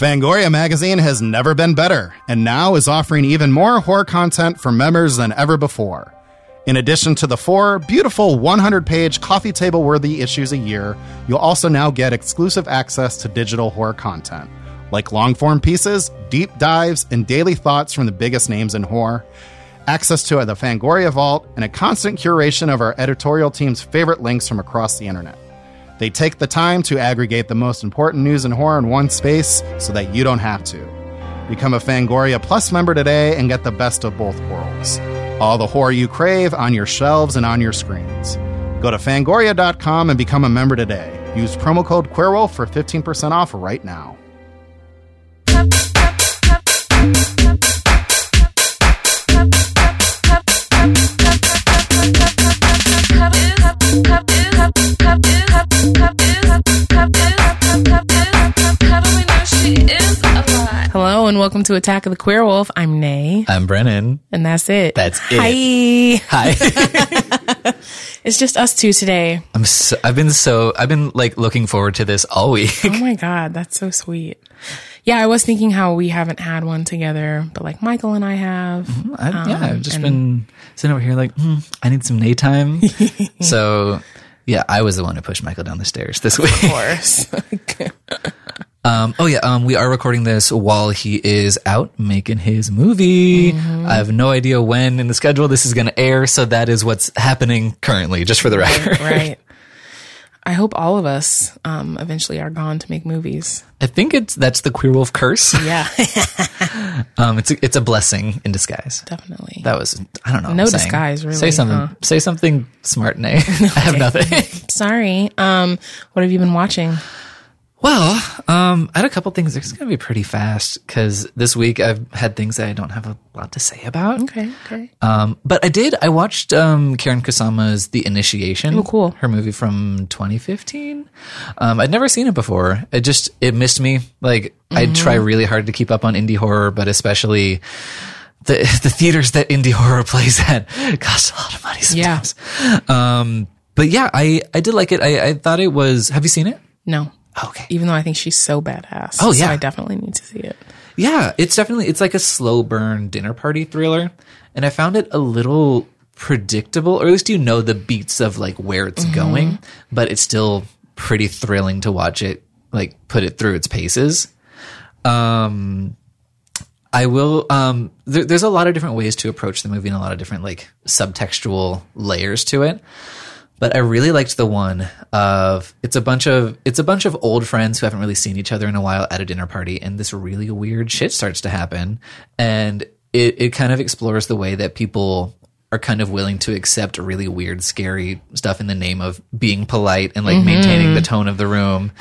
Fangoria magazine has never been better, and now is offering even more horror content for members than ever before. In addition to the four beautiful 100 page coffee table worthy issues a year, you'll also now get exclusive access to digital horror content, like long form pieces, deep dives, and daily thoughts from the biggest names in horror, access to the Fangoria Vault, and a constant curation of our editorial team's favorite links from across the internet. They take the time to aggregate the most important news and horror in one space so that you don't have to. Become a Fangoria Plus member today and get the best of both worlds. All the horror you crave on your shelves and on your screens. Go to fangoria.com and become a member today. Use promo code Queerwolf for 15% off right now. Hello and welcome to Attack of the Queer Wolf. I'm Nay, I'm Brennan. and that's it. That's it. Hi. Hi. it's just us two today. I'm so, I've been so I've been like looking forward to this all week. Oh my god, that's so sweet. Yeah, I was thinking how we haven't had one together, but like Michael and I have. I, yeah, I've just been sitting over here like, hmm, I need some Nay time. so yeah, I was the one who pushed Michael down the stairs this week. Of course. Um, oh yeah, um, we are recording this while he is out making his movie. I have no idea when in the schedule this is going to air, so that is what's happening currently, just for the record. right. I hope all of us um, eventually are gone to make movies. I think it's that's the Queer Wolf curse. Yeah, Um, it's a, it's a blessing in disguise. definitely. That was I don't know. No I'm saying. disguise, really, Say something. huh? Say something smart, Nay. I have nothing. Sorry. Um, what have you been watching? Well, um, I had a couple things. It's going to be pretty fast because this week I've had things that I don't have a lot to say about. Okay, okay. Um, but I did. I watched um, Karyn Kusama's The Invitation. Oh, cool. Her movie from 2015. Um, I'd never seen it before. It just it missed me. Like I Mm-hmm. try really hard to keep up on indie horror, but especially the the theaters that indie horror plays at cost a lot of money Yeah. sometimes. Um, but yeah, I I did like it. I, I thought it was. Have you seen it? No. Okay. Even though I think she's so badass. Oh, So yeah. I definitely need to see it. Yeah, it's definitely it's like a slow burn dinner party thriller, and I found it a little predictable, or at least you know the beats of like where it's going, but it's still pretty thrilling to watch it like put it through its paces. Um, I will. Um, there, there's a lot of different ways to approach the movie and a lot of different like subtextual layers to it. But I really liked the one of it's a bunch of it's a bunch of old friends who haven't really seen each other in a while at a dinner party, and this really weird shit starts to happen, and it it kind of explores the way that people are kind of willing to accept really weird, scary stuff in the name of being polite and like maintaining the mm-hmm. tone of the room,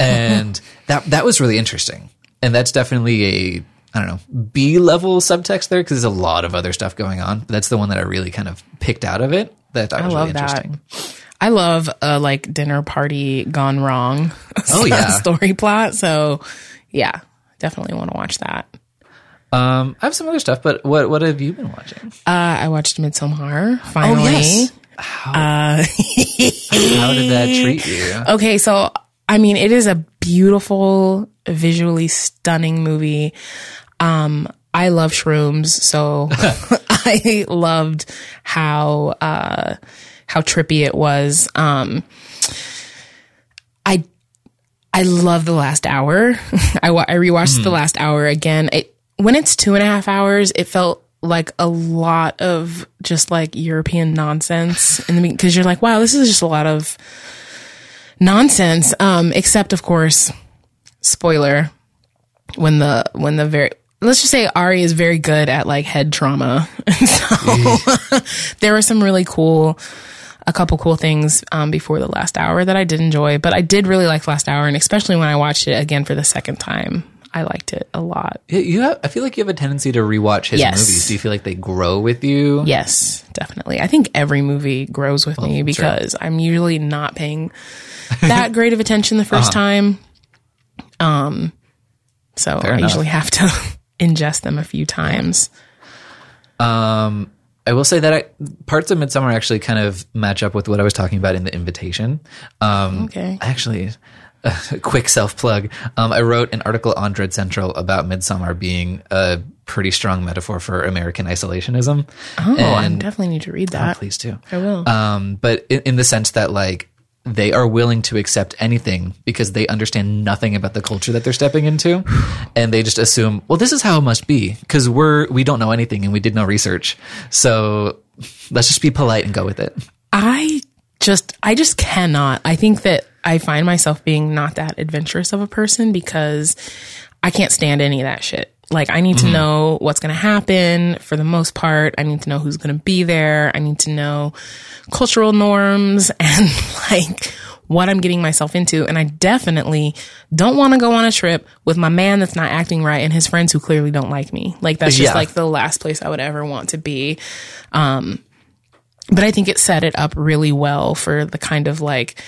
and that that was really interesting, and that's definitely a I don't know B level subtext there because there's a lot of other stuff going on. But that's the one that I really kind of picked out of it. That I thought I was love really that. interesting. I love a like dinner party gone wrong. Oh, yeah. story plot. So yeah, definitely want to watch that. Um, I have some other stuff, but what what have you been watching? Uh, I watched Midsommar finally. Oh, yes. How did that treat you? Okay, so I mean, it is a beautiful, visually stunning movie. Um, I love shrooms, so I loved how uh, how trippy it was. Um, I I love the last hour. I wa- I rewatched the last hour again. It when it's two and a half hours, it felt like a lot of just like European nonsense in the because you're like, wow, this is just a lot of nonsense. Um, except of course, spoiler when the when the very let's just say Ari is very good at like head trauma. so there were some really cool a couple cool things um, before the last hour that I did enjoy, but I did really like last hour, and especially when I watched it again for the second time, I liked it a lot. You have, I feel like you have a tendency to rewatch his Yes. movies. Do you feel like they grow with you? Yes, definitely. I think every movie grows with me because I'm usually not paying that great of attention the 1st time. Um, so I enough. usually have to ingest them a few times. Um, I will say that I, parts of Midsommar actually kind of match up with what I was talking about in the invitation. Um, Okay. Actually, quick self plug. Um, I wrote an article on Dread Central about Midsommar being a pretty strong metaphor for American isolationism. Oh, I definitely need to read that. please do. I will. Um, but in, in the sense that like they are willing to accept anything because they understand nothing about the culture that they're stepping into, and they just assume, well, this is how it must be because we're we don't know anything and we did no research, so let's just be polite and go with it. I just I just cannot. I think that I find myself being not that adventurous of a person because I can't stand any of that shit. Like I need to know what's going to happen for the most part. I need to know who's going to be there. I need to know cultural norms and like what I'm getting myself into. And I definitely don't want to go on a trip with my man that's not acting right and his friends who clearly don't like me. Like that's just Yeah. like the last place I would ever want to be Um, but I think it set it up really well for the kind of like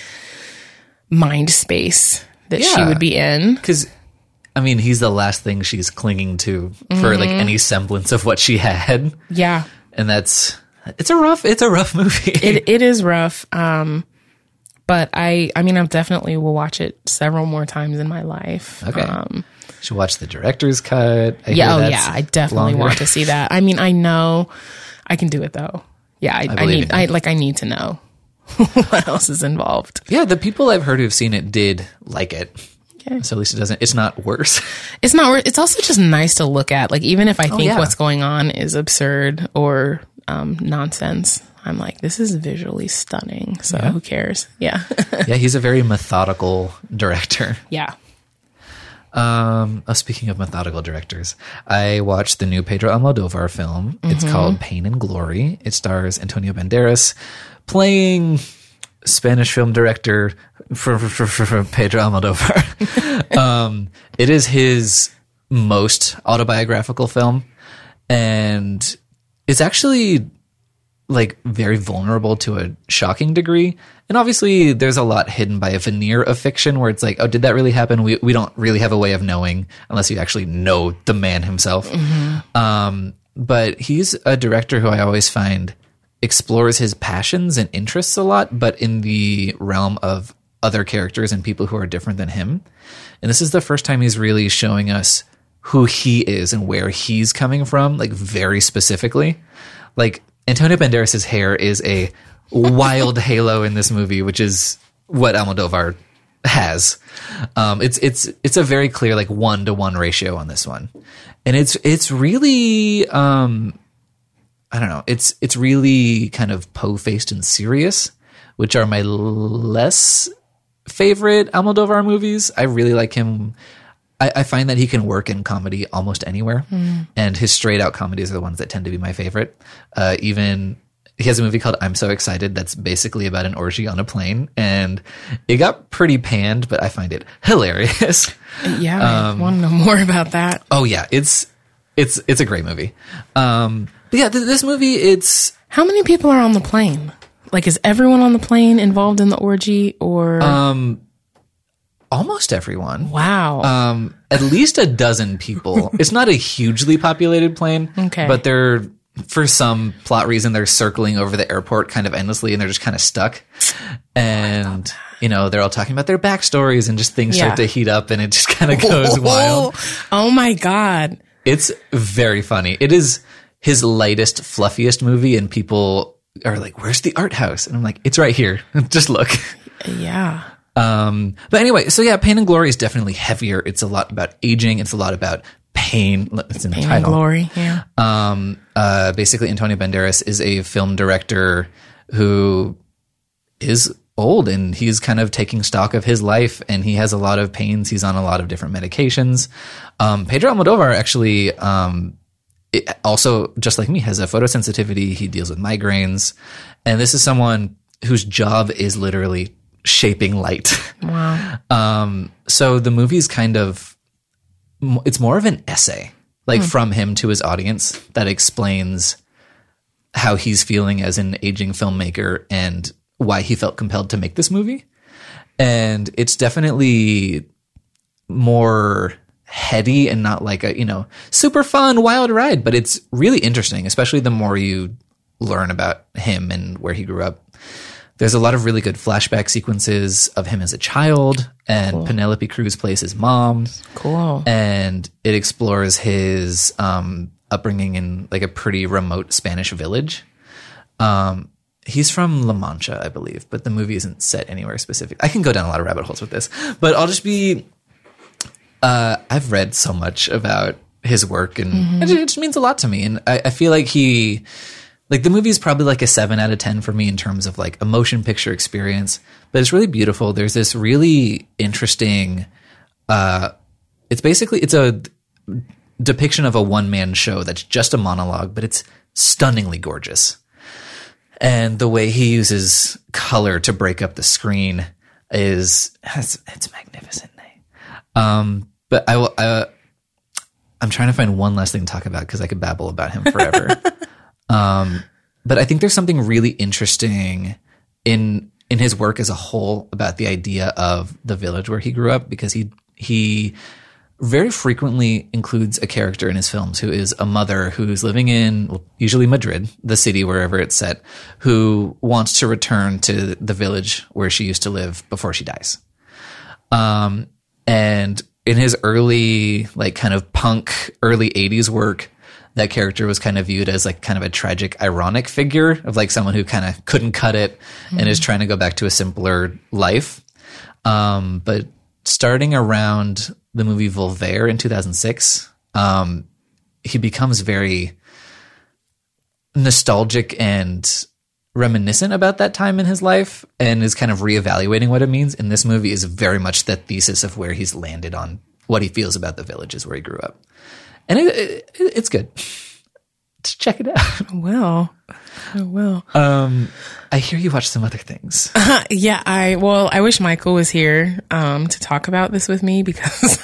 mind space that she would be in. Because I mean, he's the last thing she's clinging to for like any semblance of what she had, Yeah. and that's it's a rough it's a rough movie. It it is rough. Um but I I mean I definitely will watch it several more times in my life. Okay. Um Should watch the director's cut. I yeah, oh yeah, I definitely longer. want to see that. I mean, I know I can do it though. Yeah, I, I, believe need I like I need to know what else is involved. Yeah, the people I've heard who've seen it did like it. Okay. So at least it doesn't. It's not worse. It's not. worse. It's also just nice to look at. Like even if I think yeah. what's going on is absurd or um, nonsense, I'm like, this is visually stunning. So who cares? Yeah, yeah, he's a very methodical director. yeah. Um, oh, speaking of methodical directors, I watched the new Pedro Almodovar film. It's called Pain and Glory. It stars Antonio Banderas playing Spanish film director for, for, for, for Pedro Almodovar. um, it is his most autobiographical film, and it's actually like very vulnerable to a shocking degree. And obviously there's a lot hidden by a veneer of fiction where it's like, oh, did that really happen? We we don't really have a way of knowing unless you actually know the man himself. Um, but he's a director who I always find explores his passions and interests a lot, but in the realm of other characters and people who are different than him. And this is the first time he's really showing us who he is and where he's coming from, like very specifically. Like Antonio Banderas' hair is a wild halo in this movie, which is what Almodovar has. Um, it's it's it's a very clear like one to one ratio on this one, and it's it's really um, I don't know. It's it's really kind of po faced and serious, which are my less favorite Almodovar movies. I really like him. I, I find that he can work in comedy almost anywhere, and his straight out comedies are the ones that tend to be my favorite. Uh, even he has a movie called I'm So Excited that's basically about an orgy on a plane, and it got pretty panned, but I find it hilarious. Yeah, I want to know more about that. oh yeah, it's it's it's a great movie. Um, but yeah, th- this movie it's How many people are on the plane? Like, is everyone on the plane involved in the orgy? Or almost everyone. wow, um, at least a dozen people. it's not a hugely populated plane, Okay. but they're for some plot reason they're circling over the airport kind of endlessly, and they're just kind of stuck. And you know they're all talking about their backstories, and just things Yeah. start to heat up, and it just kind of goes wild. oh my god, It's very funny. It is his lightest, fluffiest movie, and people are like, "Where's the art house?" And I'm like, "It's right here. just look." yeah. Um, but anyway, so yeah, Pain and Glory is definitely heavier. It's a lot about aging. It's a lot about pain. It's in the Pain and glory. Yeah. Um, uh, basically, Antonio Banderas is a film director who is old and he's kind of taking stock of his life and he has a lot of pains. He's on a lot of different medications. Um, Pedro Almodovar actually, um, it also, just like me, has a photosensitivity. He deals with migraines. And this is someone whose job is literally shaping light. Wow. Um, so the movie's kind of, it's more of an essay, like from him to his audience that explains how he's feeling as an aging filmmaker and why he felt compelled to make this movie. And it's definitely more heady and not like a, you know, super fun wild ride, but it's really interesting, especially the more you learn about him and where he grew up. there's a lot of really good flashback sequences of him as a child, and Penelope Cruz plays his mom, Cool. and it explores his um, upbringing in like a pretty remote Spanish village. Um, he's from La Mancha, I believe, but the movie isn't set anywhere specific. I can go down a lot of rabbit holes with this, but I'll just be. Uh, I've read so much about his work, and it, it just means a lot to me. And I, I feel like he, like the movie is probably like a seven out of ten for me in terms of like a motion picture experience. But it's really beautiful. There's this really interesting. Uh, it's basically it's a depiction of a one man show that's just a monologue, but it's stunningly gorgeous. And the way he uses color to break up the screen is it's, it's magnificent. Um, but I will. Uh, I'm trying to find one last thing to talk about because I could babble about him forever. um, but I think there's something really interesting in in his work as a whole about the idea of the village where he grew up because he he very frequently includes a character in his films who is a mother who's living in well, usually Madrid, the city wherever it's set, who wants to return to the village where she used to live before she dies. Um, and in his early, like kind of punk early 80s work, that character was kind of viewed as like kind of a tragic, ironic figure of like someone who kind of couldn't cut it and is trying to go back to a simpler life. Um, but starting around the movie Volver in 2006, um, he becomes very nostalgic and reminiscent about that time in his life and is kind of reevaluating what it means. And this movie is very much the thesis of where he's landed on what he feels about the villages where he grew up. And it, it, it's good. Just check it out. Well, I will. Um, I hear you watch some other things. yeah, I well, I wish Michael was here um, to talk about this with me because,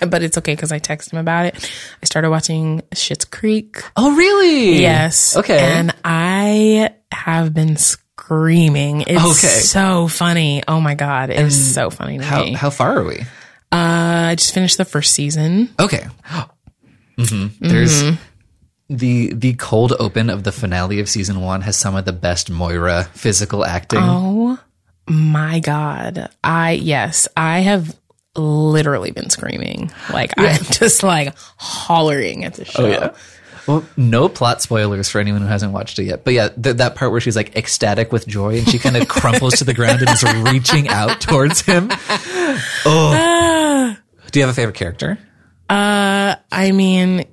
but it's okay because I texted him about it. I started watching Schitt's Creek. Oh, really? Yes. Okay. And I have been screaming. It's Okay. so funny. Oh my god, it's so funny to How me. how far are we? uh, I just finished the first season. Okay. hmm There's the the cold open of the finale of season one has some of the best Moira physical acting. Oh my god. I yes, I have literally been screaming. Like I'm just like hollering at the show. Well, no plot spoilers for anyone who hasn't watched it yet. But yeah, th- that part where she's like ecstatic with joy and she kind of crumples to the ground and is reaching out towards him. Oh. Do you have a favorite character? Uh, I mean,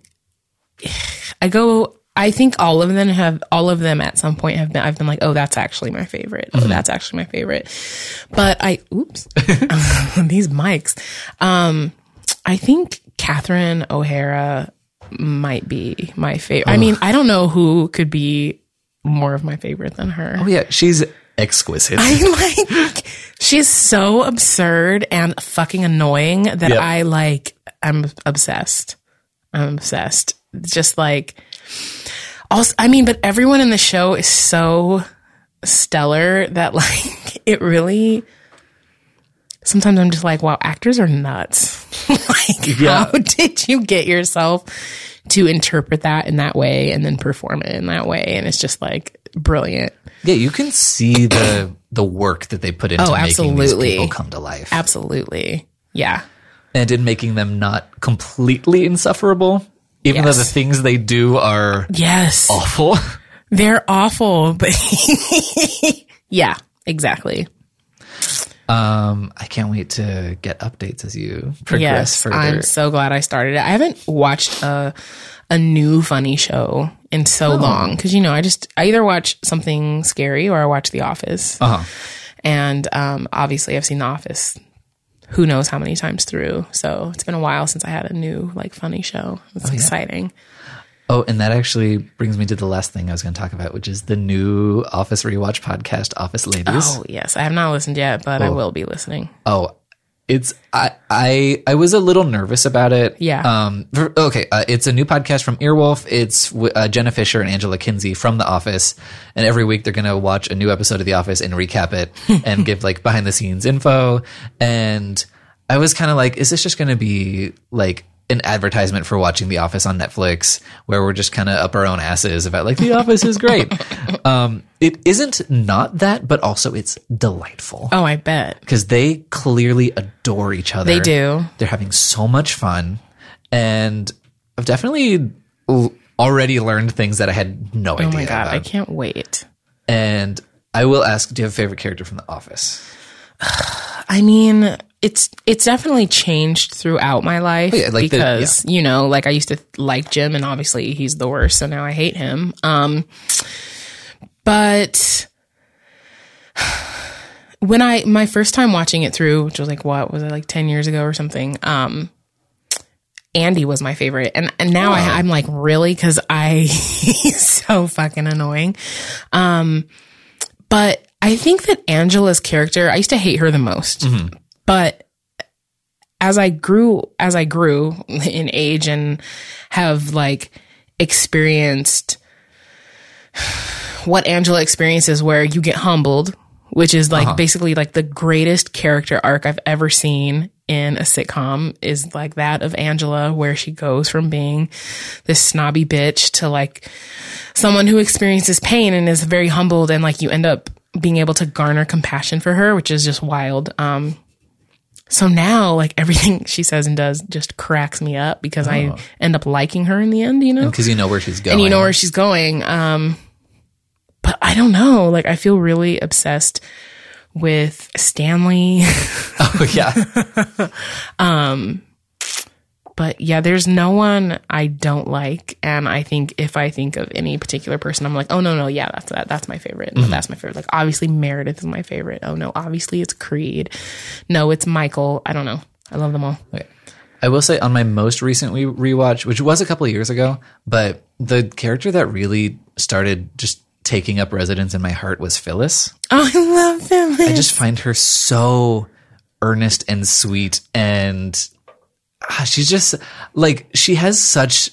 I go. I think all of them have all of them at some point have been. I've been like, oh, that's actually my favorite. Oh, that's actually my favorite. But I, oops, these mics. Um, I think Catherine O'Hara might be my favorite. I mean, I don't know who could be more of my favorite than her. Oh yeah, she's exquisite. I like she's so absurd and fucking annoying that Yep. I like I'm obsessed. I'm obsessed. Just like also I mean, but everyone in the show is so stellar that like it really sometimes I'm just like, wow, actors are nuts. like Yeah. how did you get yourself to interpret that in that way and then perform it in that way? And it's just like brilliant. yeah, you can see the the work that they put into Oh, making these absolutely. people come to life. Absolutely. Yeah. and in making them not completely insufferable, even Yes. though the things they do are Yes. awful. They're awful, but yeah, exactly. Um, I can't wait to get updates as you progress Yes. further. I'm so glad I started it. I haven't watched a a new funny show in so Oh. long cuz you know, I just I either watch something scary or I watch The Office. uh-huh. And um obviously I've seen The Office who knows how many times through. So, it's been a while since I had a new like funny show. It's exciting. Oh, and that actually brings me to the last thing I was going to talk about, which is the new Office Rewatch podcast, Office Ladies. Oh, yes. I have not listened yet, but I Oh. will be listening. Oh, it's I I I was a little nervous about it. Yeah. Um. for- Okay. Uh, it's a new podcast from Earwolf. It's uh, Jenna Fischer and Angela Kinsey from The Office, and every week they're gonna watch a new episode of The Office and recap it and give like behind the scenes info. And I was kind of like, is this just gonna be like an advertisement for watching The Office on Netflix, where we're just kind of up our own asses about like The Office is great. um, it isn't not that, but also it's delightful Oh, I bet. because they clearly adore each other. They do. They're having so much fun, and I've definitely l- already learned things that I had no idea. Oh my god, I can't wait. And I will ask, do you have a favorite character from The Office? I mean, it's it's definitely changed throughout my life Oh, yeah, like the- because you know, like I used to like Jim, and obviously he's the worst, so now I hate him. Um, but when I my first time watching it through, which was like what was it like ten years ago or something, um, Andy was my favorite, and and now I, I'm like really because I he's so fucking annoying. Um, but I think that Angela's character, I used to hate her the most, mm-hmm. but as I grew, as I grew in age and have like experienced what Angela experiences, where you get humbled, which is like uh-huh. basically like the greatest character arc I've ever seen in a sitcom is like that of Angela, where she goes from being this snobby bitch to like someone who experiences pain and is very humbled and like you end up being able to garner compassion for her, which is just wild. Um, so now like everything she says and does just cracks me up because I end up liking her in the end, you know? Because you know where she's going. and you know where she's going. Um, but I don't know. Like I feel really obsessed with Stanley. oh, yeah. Um, but yeah, there's no one I don't like. And I think if I think of any particular person, I'm like, oh no, no, yeah, that's that. That's my favorite. No, that's my favorite. Like obviously Meredith is my favorite. Oh no, obviously it's Creed. No, it's Michael. I don't know. I love them all. Okay. I will say on my most recent re- rewatch, which was a couple of years ago, but the character that really started just taking up residence in my heart was Phyllis. Oh, I love Phyllis. I just find her so earnest and sweet and ah, she's just like she has such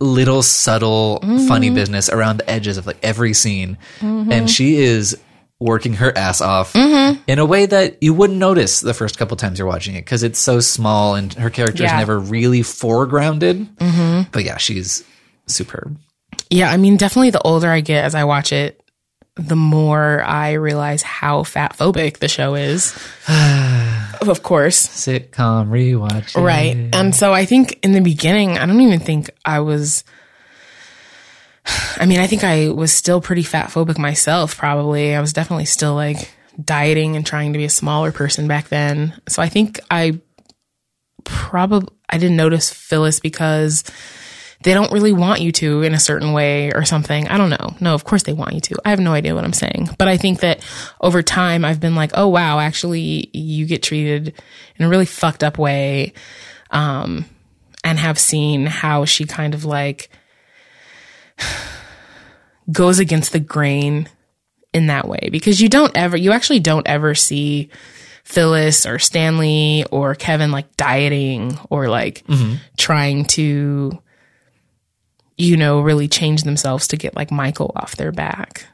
little subtle funny mm-hmm. business around the edges of like every scene. Mm-hmm. And she is working her ass off mm-hmm. in a way that you wouldn't notice the first couple times you're watching it because it's so small and her character is Yeah. never really foregrounded. But yeah she's superb Yeah, I mean, definitely the older I get as I watch it, the more I realize how fat phobic the show is. of course. sitcom rewatch Right. And so I think in the beginning, I don't even think I was. I mean, I think I was still pretty fat phobic myself, probably. I was definitely still like dieting and trying to be a smaller person back then. So I think I probably, I didn't notice Phyllis because they don't really want you to in a certain way or something. I don't know. No, of course they want you to. I have no idea what I'm saying. But I think that over time I've been like, oh wow, actually you get treated in a really fucked up way. Um, and have seen how she kind of like goes against the grain in that way because you don't ever, you actually don't ever see Phyllis or Stanley or Kevin like dieting or like trying to, you know, really change themselves to get like Michael off their back.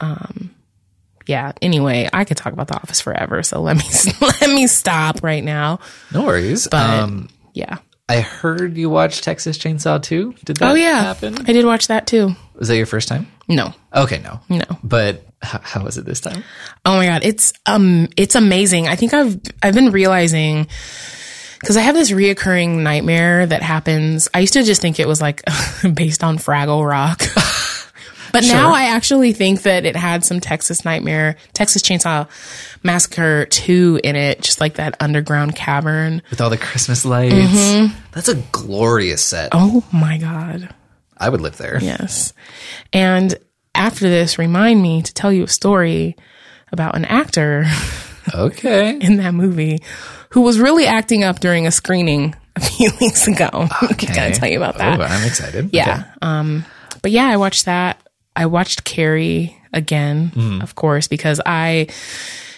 Um, yeah. Anyway, I could talk about The Office forever, so let me let me stop right now. no worries But um yeah. I heard you watched Texas Chainsaw 2. Did that Oh yeah, happen? I did watch that too. Was that your first time? No, Okay, no. no. But how, how was it this time? Oh my god, it's um, it's amazing. I think I've I've been realizing because I have this reoccurring nightmare that happens. I used to just think it was like based on Fraggle Rock. But now I actually think that it had some Texas Nightmare, Texas Chainsaw Massacre 2 in it, just like that underground cavern. With all the Christmas lights. Mm-hmm. That's a glorious set. Oh my God. I would live there. Yes. And after this, remind me to tell you a story about an actor Okay. in that movie who was really acting up during a screening a few weeks ago. Okay. Gotta tell you about that. Oh, I'm excited. Yeah. Um, but yeah, I watched that. I watched Carrie again, Mm-hmm. of course, because I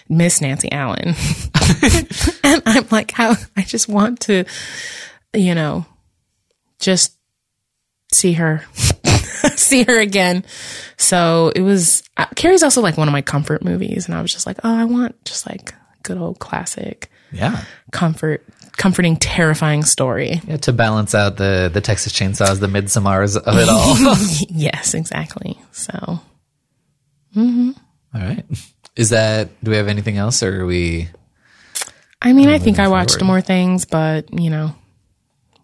miss Nancy Allen. and I'm like, how I just want to, you know, just see her, see her again. So it was, uh, Carrie's also like one of my comfort movies. And I was just like, oh, I want just like good old classic Yeah. comfort, comforting, terrifying story. Yeah, to balance out the the Texas Chainsaws, the Midsommars of it all. yes, exactly. So all right. Is that? Do we have anything else, or are we? I mean, I think I watched forward. more things, but you know,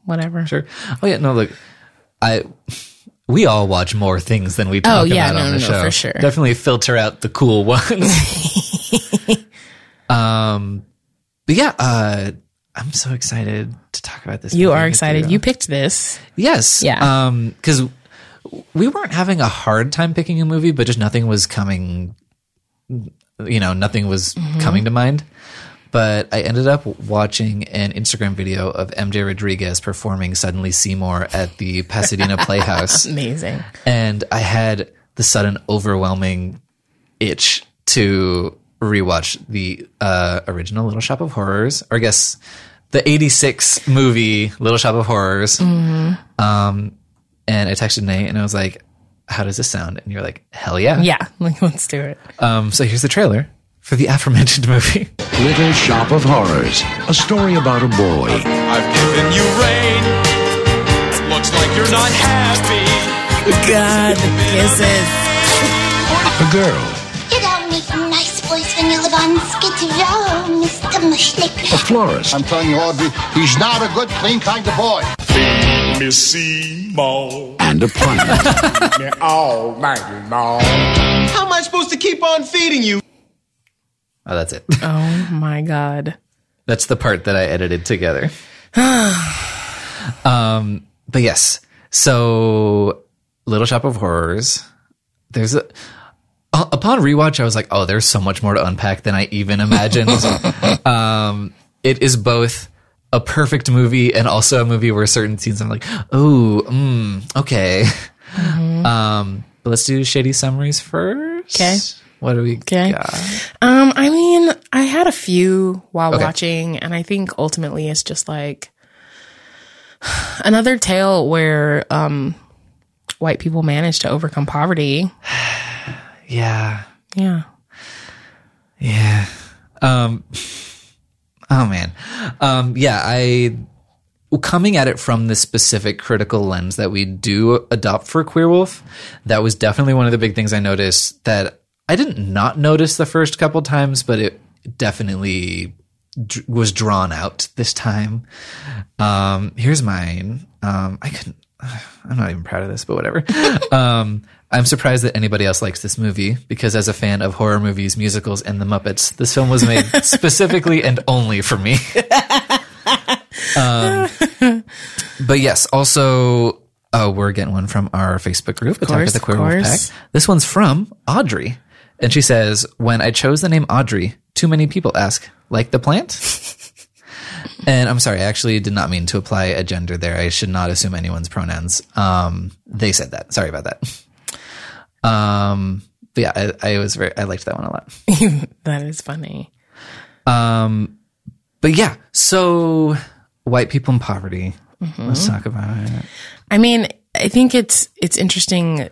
whatever. Sure. Oh yeah. No. Look, I. We all watch more things than we talk Oh, yeah, about no, on the no, show. for sure. Definitely filter out the cool ones. um, but yeah, uh, I'm so excited to talk about this. You are excited. You picked this. Yes. Yeah. Um, because we weren't having a hard time picking a movie, but just nothing was coming. You know, nothing was Mm-hmm. coming to mind. But I ended up watching an Instagram video of MJ Rodriguez performing "Suddenly Seymour" at the Pasadena Playhouse, Amazing. and I had the sudden overwhelming itch to rewatch the uh, original Little Shop of Horrors, or I guess the '86 movie Little Shop of Horrors. Um, and I texted Nate and I was like, "How does this sound?" And you're like, "Hell yeah!" Yeah, like let's do it. Um, so here's the trailer for the aforementioned movie. Little Shop of Horrors. A story about a boy. I've given you rain. Looks like you're not happy. God, kisses. A girl. Mr. Mushnik. A florist. I'm telling you, Audrey, he's not a good, clean kind of boy. Miss Seymour. And a plant. Me all night long. How am I supposed to keep on feeding you? Oh, that's it. Oh my God. That's the part that I edited together. um, but yes, so Little Shop of Horrors. There's a uh, upon rewatch, I was like, oh, there's so much more to unpack than I even imagined. um, it is both a perfect movie and also a movie where certain scenes I'm like, oh, mm, okay. Um, but let's do shady summaries first. Okay. What do we Okay. got? Um, I mean, I had a few while Okay. watching, and I think ultimately it's just like another tale where um white people manage to overcome poverty. Yeah. Yeah. Yeah. Um Oh man. Um yeah, I coming at it from the specific critical lens that we do adopt for Queer Wolf, that was definitely one of the big things I noticed that I didn't not notice the first couple times, but it definitely dr- was drawn out this time. Um here's mine. Um I couldn't I'm not even proud of this, but whatever. um, I'm surprised that anybody else likes this movie because, as a fan of horror movies, musicals, and the Muppets, this film was made specifically and only for me. um, but yes, also, uh, we're getting one from our Facebook group, Attack of the Queer of Wolf Pack. This one's from Audrey. And she says, When I chose the name Audrey, too many people ask, like the plant? And I'm sorry, I actually did not mean to apply a gender there. I should not assume anyone's pronouns. Um, they said that. Sorry about that. Um, but yeah, I, I was very, I liked that one a lot. That is funny. Um, but yeah, so white people in poverty. Let's talk about it. I mean, I think it's it's interesting.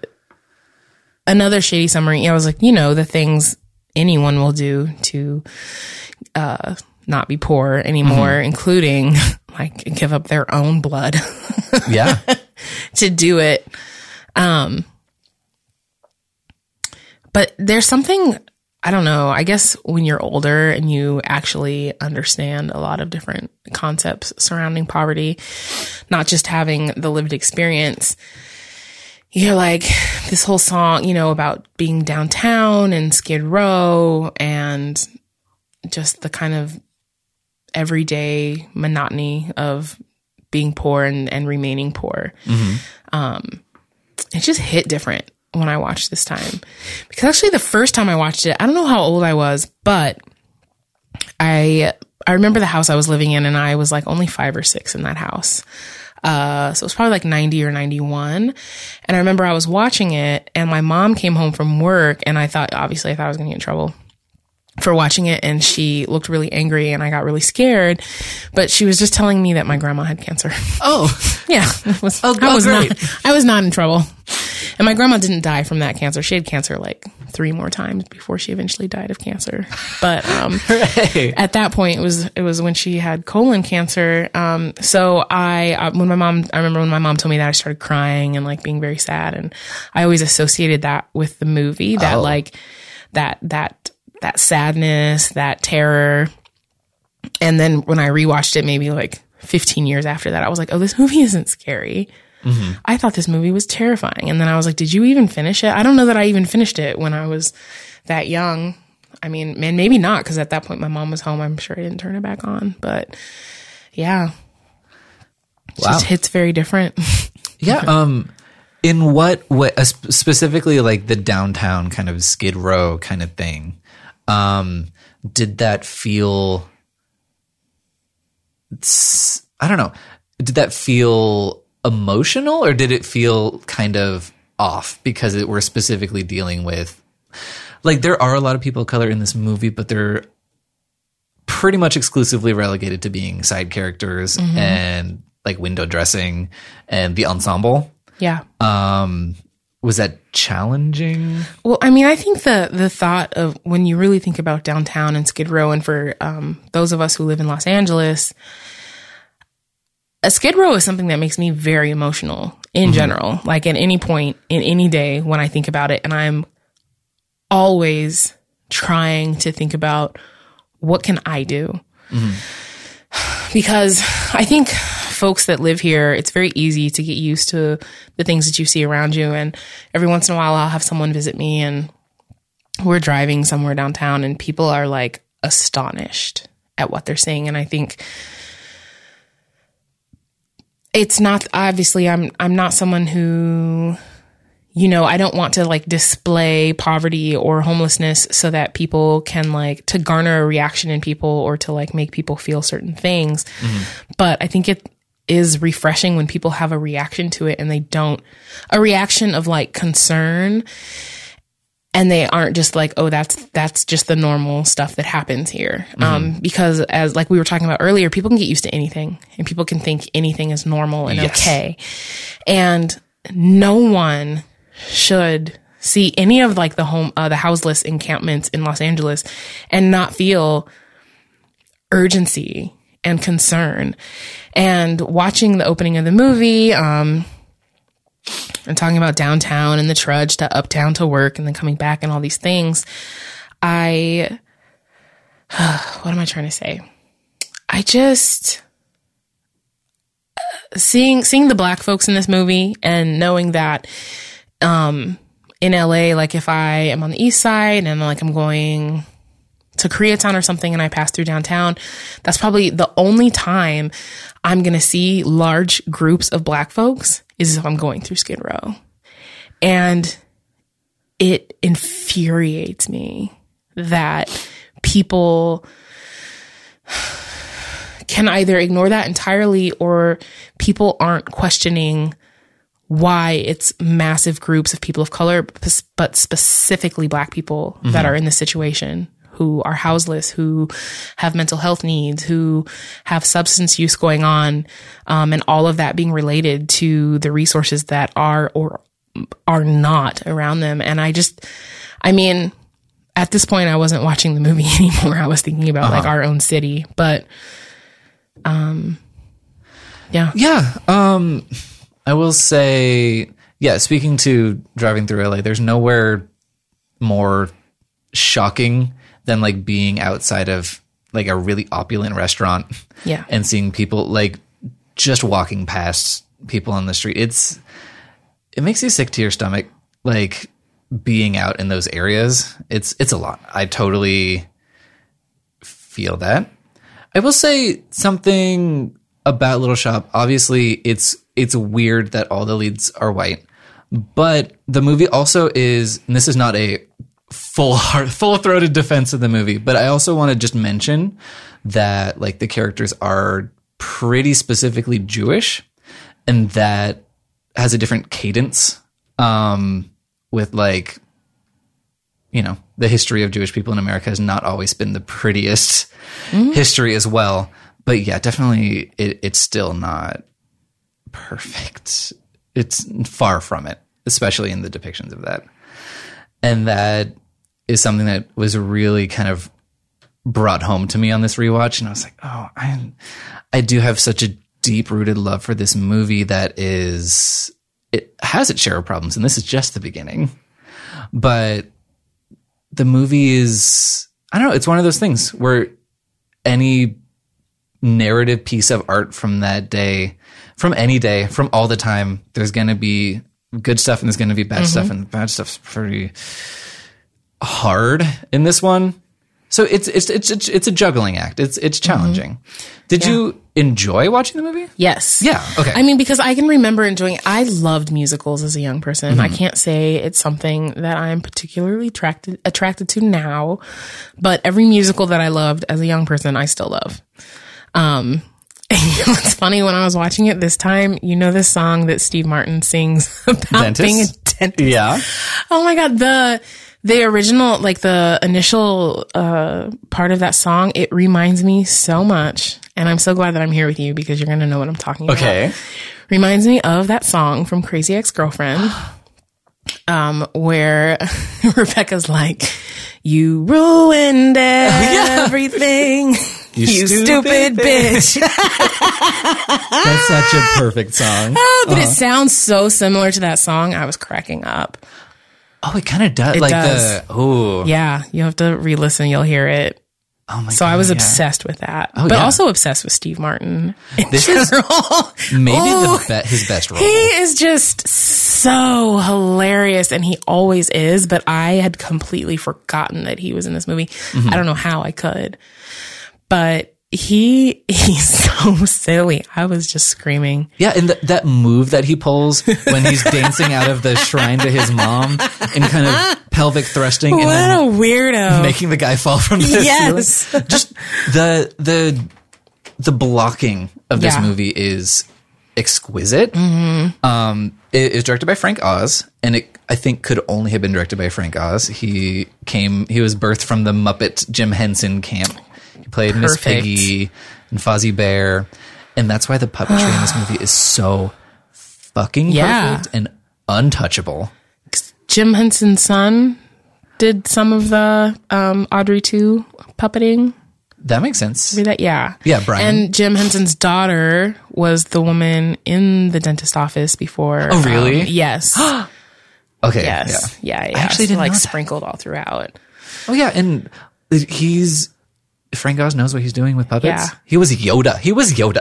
Another shady summary. I was like, you know, the things anyone will do to uh, not be poor anymore, including like give up their own blood Yeah. to do it. Um, but there's something I don't know. I guess when you're older and you actually understand a lot of different concepts surrounding poverty, not just having the lived experience, you're like this whole song, you know, about being downtown and Skid Row and just the kind of everyday monotony of being poor and, and remaining poor. Um, it just hit different when I watched this time. Because actually the first time I watched it, I don't know how old I was, but I I remember the house I was living in and I was like only 5 or 6 in that house. Uh, so it was probably like 90 or 91. And I remember I was watching it and my mom came home from work and I thought, obviously I thought I was going to get in trouble. For watching it and she looked really angry and I got really scared. But she was just telling me that my grandma had cancer. Oh, yeah. Was, Oh, I was great. not I was not in trouble. And my grandma didn't die from that cancer. She had cancer like three more times before she eventually died of cancer. But um at that point it was it was when she had colon cancer um so i uh, when my mom i remember when my mom told me that i started crying and like being very sad and i always associated that with the movie that Oh. like that that that sadness that terror and then when i rewatched it maybe like 15 years after that i was like oh this movie isn't scary I thought this movie was terrifying. And then I was like, did you even finish it? I don't know that I even finished it when I was that young. I mean, man, maybe not, because at that point my mom was home. I'm sure I didn't turn it back on. But yeah, it Wow. just hits very different. Yeah. Um, in what way, uh, specifically like the downtown kind of Skid Row kind of thing? Um, did that feel? I don't know. Did that feel emotional, or did it feel kind of off because it, we're specifically dealing with? Like there are a lot of people of color in this movie, but they're pretty much exclusively relegated to being side characters and like window dressing and the ensemble. yeah. Um, was that challenging? Well, I mean, I think the the thought of when you really think about downtown and Skid Row, and for um, those of us who live in Los Angeles, a Skid Row is something that makes me very emotional in general. Like at any point in any day when I think about it, and I'm always trying to think about what can I do because I think folks that live here, it's very easy to get used to the things that you see around you. And every once in a while, I'll have someone visit me and we're driving somewhere downtown and people are like astonished at what they're seeing. And I think it's not obviously I'm I'm not someone who you know, I don't want to like display poverty or homelessness so that people can like to garner a reaction in people or to like make people feel certain things. Mm-hmm. But I think it is refreshing when people have a reaction to it and they don't a reaction of like concern. And they aren't just like oh that's that's just the normal stuff that happens here. Um because as like we were talking about earlier people can get used to anything and people can think anything is normal and Yes. okay. And no one should see any of like the home uh, the houseless encampments in Los Angeles and not feel urgency and concern. And watching the opening of the movie um and talking about downtown and the trudge to uptown to work and then coming back and all these things i what am i trying to say? I just seeing seeing the black folks in this movie and knowing that um in LA like if I am on the east side and like I'm going to Koreatown or something and I pass through downtown that's probably the only time I'm going to see large groups of black folks is if I'm going through Skid Row. And it infuriates me that people can either ignore that entirely or people aren't questioning why it's massive groups of people of color, but specifically black people that mm-hmm. are in this situation who are houseless, who have mental health needs, who have substance use going on, um, and all of that being related to the resources that are or are not around them. And I just, I mean, at this point, I wasn't watching the movie anymore. I was thinking about like our own city, but, um, yeah. Yeah. Um, I will say, yeah, speaking to driving through LA, there's nowhere more shocking than like being outside of like a really opulent restaurant Yeah. and seeing people like just walking past people on the street. It's, it makes you sick to your stomach. Like being out in those areas, it's, it's a lot. I totally feel that. I will say something about Little Shop. Obviously, it's it's weird that all the leads are white, but the movie also is. And this is not a full heart, full throated defense of the movie, but I also want to just mention that like the characters are pretty specifically Jewish, and that has a different cadence um, with like you know, the history of Jewish people in America has not always been the prettiest history as well. But yeah, definitely it, it's still not perfect. It's far from it, especially in the depictions of that. And that is something that was really kind of brought home to me on this rewatch. And I was like, oh, I, I do have such a deep rooted love for this movie that is, it has its share of problems. And this is just the beginning. But the movie is, I don't know, it's one of those things where any narrative piece of art from that day, from any day, from all the time, there's going to be good stuff and there's going to be bad mm-hmm. stuff, and bad stuff's pretty hard in this one. So it's it's it's it's, it's a juggling act. It's it's mm-hmm. challenging. Did you enjoy watching the movie? Yes. Yeah, okay. I mean, because I can remember enjoying. I loved musicals as a young person. I mm-hmm. can't say it's something that I'm particularly attracted attracted to now, but every musical that I loved as a young person, I still love. Um, it's funny when I was watching it this time. You know this song that Steve Martin sings about Dentist? being a dentist. Yeah. Oh my god, the the original like the initial uh part of that song, it reminds me so much. And I'm so glad that I'm here with you because you're going to know what I'm talking about. Okay. Reminds me of that song from Crazy Ex-Girlfriend. Um, where Rebecca's like, you ruined everything. You, stupid stupid, bitch. That's such a perfect song. Oh, but it sounds so similar to that song. I was cracking up. Oh, it kind of does. It like does. the oh, Yeah, you have to re-listen. You'll hear it. oh my god. So god. I was yeah. obsessed with that, Oh, but yeah. also obsessed with Steve Martin. in This is. Maybe Oh, the be- his best role. he is just so hilarious, and he always is. But I had completely forgotten that he was in this movie. Mm-hmm. I don't know how I could, but he he's so silly. I was just screaming. Yeah, and th- that move that he pulls when he's dancing out of the shrine to his mom and kind of pelvic thrusting and What then a weirdo! making the guy fall from the Yes. ceiling. Just the the the blocking of this Yeah. movie is exquisite. Um, it is directed by Frank Oz, and it I think could only have been directed by Frank Oz. He came he was birthed from the Muppet Jim Henson camp. He played Miss Piggy and Fozzie Bear, and that's why the puppetry in this movie is so fucking Yeah. perfect and untouchable. Jim Henson's son did some of the um, Audrey two puppeting. That makes sense. That? Yeah. Yeah, Brian. And Jim Henson's daughter was the woman in the dentist office before. Oh, really? um, yes. Okay. yes. Yeah. Yeah. Yeah. I actually didn't like sprinkled all throughout. Oh yeah, and he's Frank Oz knows what he's doing with puppets. Yeah. He was Yoda. He was Yoda.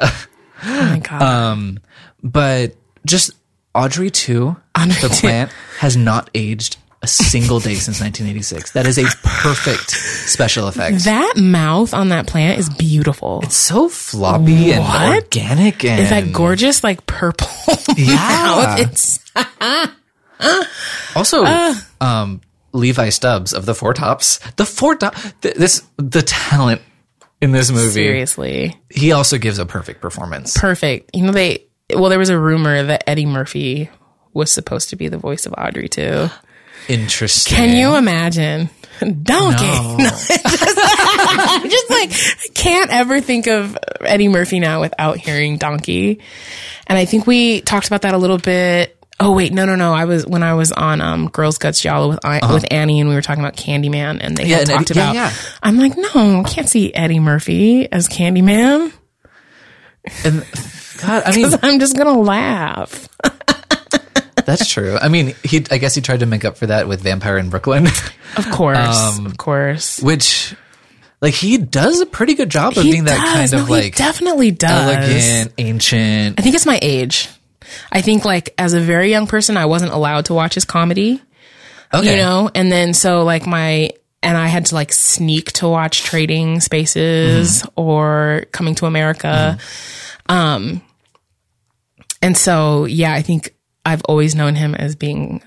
Oh my god. Um, but just Audrey too. Audrey the 2. plant has not aged a single day since 1986. That is a perfect special effect. that mouth on that plant is beautiful. It's so floppy and organic and Is that gorgeous, like purple Yeah. mouth? It's Also, Uh. um, Levi Stubbs of the Four Tops. The Four Top. Th- this the talent in this movie. seriously He also gives a perfect performance. perfect. You know, they, well, there was a rumor that Eddie Murphy was supposed to be the voice of Audrey too. Interesting. Can you imagine? Donkey. No. No, just, I'm just like, I can't ever think of Eddie Murphy now without hearing Donkey. And I think we talked about that a little bit. Oh wait, no, no, no. I was when I was on um, Girls Guts Jala with I with Annie, and we were talking about Candyman, and they Uh-huh. Yeah, had and talked Eddie- yeah, about. yeah. I'm like, no, I can't see Eddie Murphy as Candyman And God, I mean, I'm just gonna laugh. that's true. I mean, he. I guess he tried to make up for that with Vampire in Brooklyn, Of course, Um, of course. which, like, he does a pretty good job of He being that does. kind of No, he like definitely does. elegant, ancient. I think it's my age. I think like as a very young person, I wasn't allowed to watch his comedy, Okay, you know, and then so like my and I had to like sneak to watch Trading Places or Coming to America, um, and so yeah, I think I've always known him as being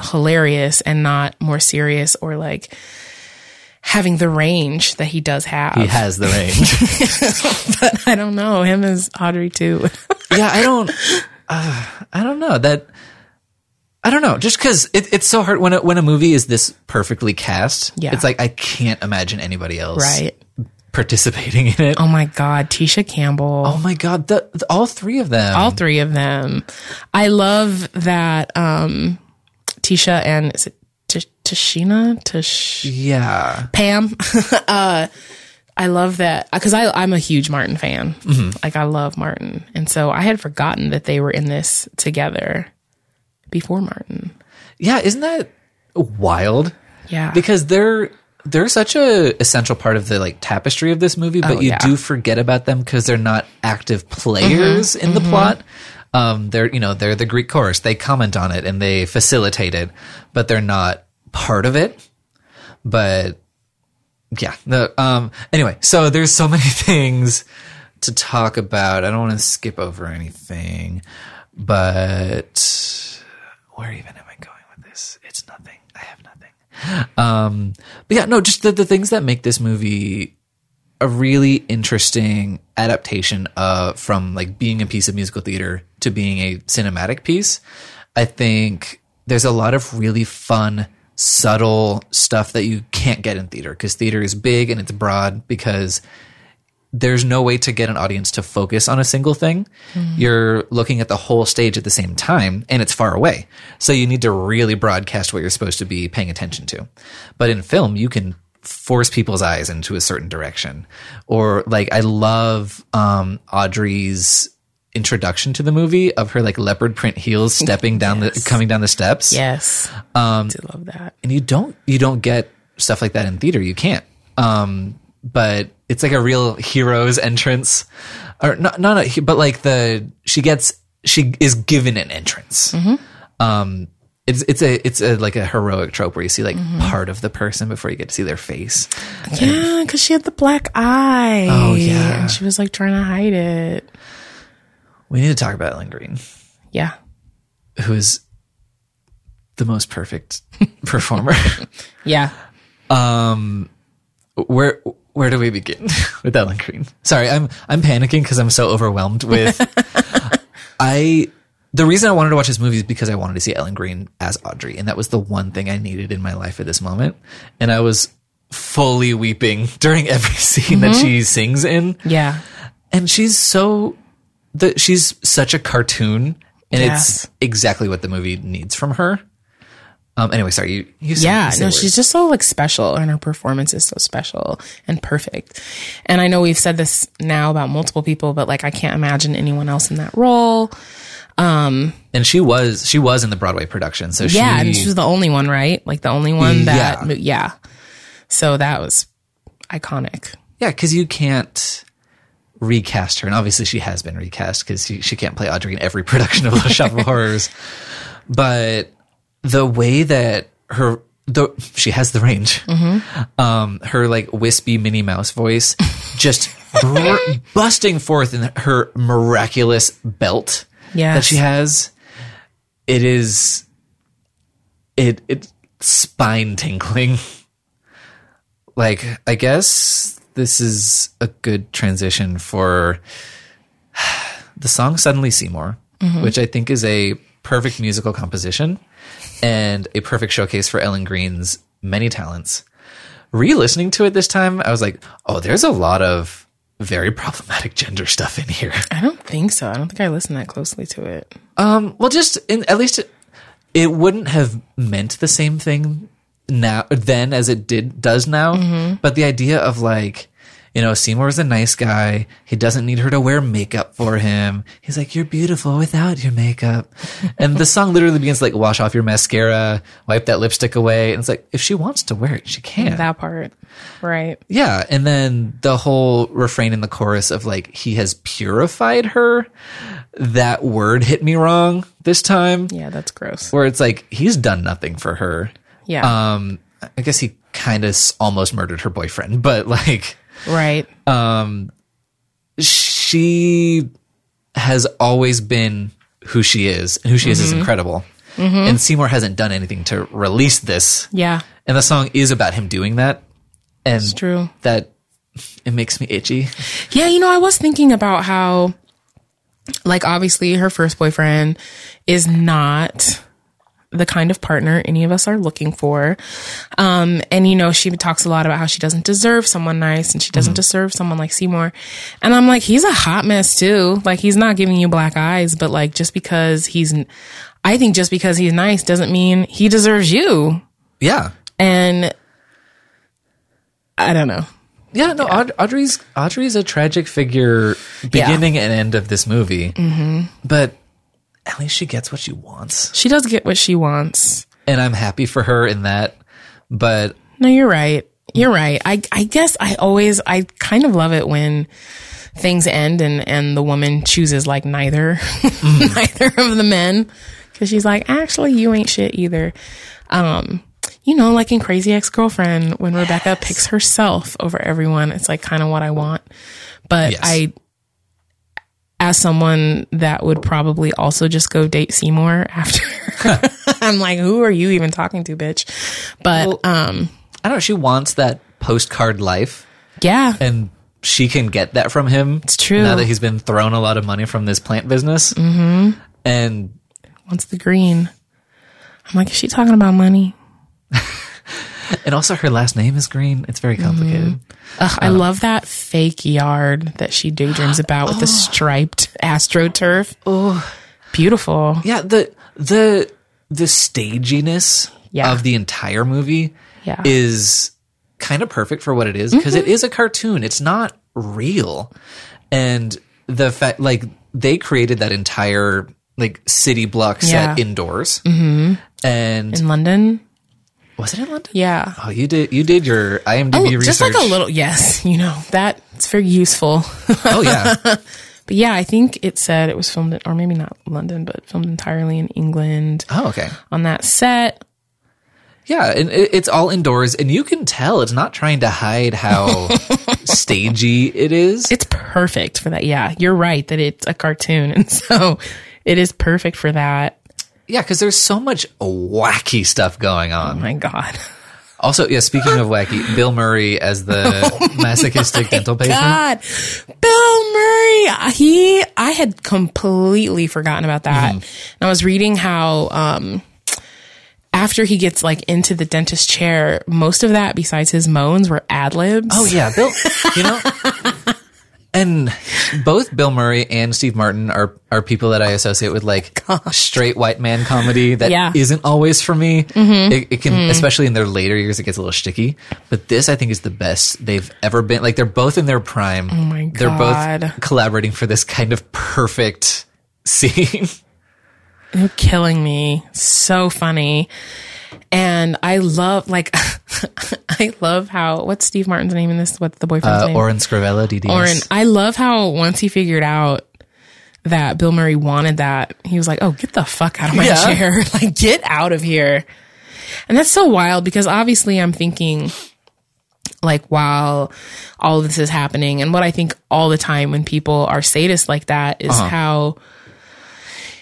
hilarious and not more serious or like having the range that he does have. he has the range. but I don't know him as Audrey too. yeah, I don't. Uh, I don't know that. I don't know, just because it, it's so hard when a, when a movie is this perfectly cast. Yeah. it's like I can't imagine anybody else Right. participating in it. Oh my God, Tisha Campbell. Oh my god, the, the- all three of them. all three of them. I love that um Tisha and is it T- Tichina? Tish yeah, Pam. uh I love that because I I'm a huge Martin fan. Mm-hmm. Like I love Martin, and so I had forgotten that they were in this together before Martin. yeah. Isn't that wild? Yeah, because they're they're such a essential part of the like tapestry of this movie, but Oh, you yeah. do forget about them because they're not active players mm-hmm. in the mm-hmm. plot. Um, they're you know they're the Greek chorus. They comment on it and they facilitate it, but they're not part of it. But yeah, the um. Anyway, so there's so many things to talk about. I don't want to skip over anything, but where even am I going with this? It's nothing. I have nothing. Um, but yeah, no, just the, the things that make this movie a really interesting adaptation uh, from like being a piece of musical theater to being a cinematic piece. I think there's a lot of really fun, subtle stuff that you can't get in theater because theater is big and it's broad because there's no way to get an audience to focus on a single thing. You're looking at the whole stage at the same time and it's far away. So you need to really broadcast what you're supposed to be paying attention to. But in film, you can force people's eyes into a certain direction. Or like I love um Audrey's introduction to the movie of her like leopard print heels stepping down the coming down the steps. Yes, um, I do love that. and you don't you don't get stuff like that in theater. You can't. Um but it's like a real hero's entrance. Or not not a, but like the she gets she is given an entrance. Um it's it's a it's a like a heroic trope where you see like part of the person before you get to see their face. Yeah, because she had the black eye. Oh, yeah. and she was like trying to hide it. We need to talk about Ellen Greene Yeah, who is the most perfect performer yeah. Um where where do we begin with Ellen Greene? Sorry, I'm I'm panicking because I'm so overwhelmed with I the reason I wanted to watch this movie is because I wanted to see Ellen Greene as Audrey, and that was the one thing I needed in my life at this moment. And I was fully weeping during every scene that she sings in. Yeah. And she's so the she's such a cartoon and Yes. it's exactly what the movie needs from her. Um anyway, sorry, you, you Yeah, say no, words. she's just so like special and her performance is so special and perfect. And I know we've said this now about multiple people, but like I can't imagine anyone else in that role. Um, and she was she was in the Broadway production, so yeah, she and she was the only one, right? Like the only one that Yeah. yeah. So that was iconic. Yeah, because you can't recast her, and obviously she has been recast because she, she can't play Audrey in every production of Little Shop of Horrors. But the way that her the she has the range, um, her like wispy Minnie Mouse voice, just br- busting forth in her miraculous belt Yes. that she has. It is it it's spine tingling. Like I guess this is a good transition for the song Suddenly Seymour, which I think is a perfect musical composition and a perfect showcase for Ellen Greene's many talents. Re-listening to it this time, I was like, "Oh, there's a lot of very problematic gender stuff in here." I don't think so. I don't think I listened that closely to it. Um, well, just in, at least it, it wouldn't have meant the same thing now then as it did does now. But the idea of like, you know, Seymour's a nice guy. He doesn't need her to wear makeup for him. He's like, "You're beautiful without your makeup." and the song literally begins like, "Wash off your mascara, wipe that lipstick away." And it's like, if she wants to wear it, she can. That part. Right. Yeah, and then the whole refrain in the chorus of like he has purified her. That word hit me wrong this time. Yeah, that's gross. Where it's like he's done nothing for her. Yeah. Um, I guess he kind of almost murdered her boyfriend, but like right. Um, she has always been who she is, and who she is is incredible. And Seymour hasn't done anything to release this. Yeah. And the song is about him doing that. And It's true. that it makes me itchy. Yeah, you know, I was thinking about how, like, obviously her first boyfriend is not the kind of partner any of us are looking for. Um, and you know, she talks a lot about how she doesn't deserve someone nice and she doesn't deserve someone like Seymour. And I'm like, he's a hot mess too. Like he's not giving you black eyes, but like just because he's, I think just because he's nice doesn't mean he deserves you. Yeah. And I don't know. Yeah, no, Aud- Audrey's Audrey's a tragic figure beginning and end of this movie. Mm-hmm. But at least she gets what she wants. She does get what she wants. And I'm happy for her in that. But No, you're right. You're right. I I guess I always I kind of love it when things end and and the woman chooses like neither neither of the men cuz she's like actually you ain't shit either. Um you know, like in Crazy Ex-Girlfriend when Rebecca picks herself over everyone, it's like kind of what I want. But Yes. I as someone that would probably also just go date Seymour after I'm like, who are you even talking to, bitch? But Well- um I don't know, she wants that postcard life yeah. and she can get that from him. It's true. Now that he's been thrown a lot of money from this plant business. Mm-hmm. And wants the green. I'm like, is she talking about money? and also her last name is Green. It's very complicated. Mm. Ugh, I um, love that fake yard that she daydreams about with the oh. striped astroturf. Oh, beautiful. Yeah, the the the staginess Yeah. of the entire movie Yeah. is kind of perfect for what it is because mm-hmm. is a cartoon. It's not real. And the fact like they created that entire like city block set Yeah. indoors. Mm-hmm. And In London, was it in London? yeah. Oh, you did you did your IMDb Oh, research. just like a little. Yes, you know that it's very useful. Oh yeah. but yeah, I think it said it was filmed, in, or maybe not London, but filmed entirely in England Oh, okay. on that set. Yeah, and it, it's all indoors, and you can tell it's not trying to hide how stagey it is. It's perfect for that. Yeah, you're right that it's a cartoon, and so it is perfect for that. Yeah, because there's so much wacky stuff going Oh on. my god. Also, yeah, speaking of wacky, Bill Murray as the masochistic dental patient. God, Bill Murray. He, I had completely forgotten about that. And I was reading how, um, after he gets like into the dentist chair, most of that, besides his moans, were ad libs. Oh yeah, Bill. You know, and both Bill Murray and Steve Martin are are people that I associate with like straight white man comedy that Yeah. Mm-hmm. not always for me. It, it can, especially in their later years, it gets a little sticky. But this, I think, is the best they've ever been. Like they're both in their prime. Oh my god! They're both collaborating for this kind of perfect scene. You're killing me. So funny. And I love, like, I love how, what's Steve Martin's name in this? What's the boyfriend's Uh, name? Orin Scrivello, DDS. Orin. I love how once he figured out that Bill Murray wanted that, he was like, "Oh, get the fuck out of my Yeah. chair! like, get out of here!" And that's so wild because obviously I'm thinking, like, while all of this is happening, and what I think all the time when people are sadists like that is Uh-huh. how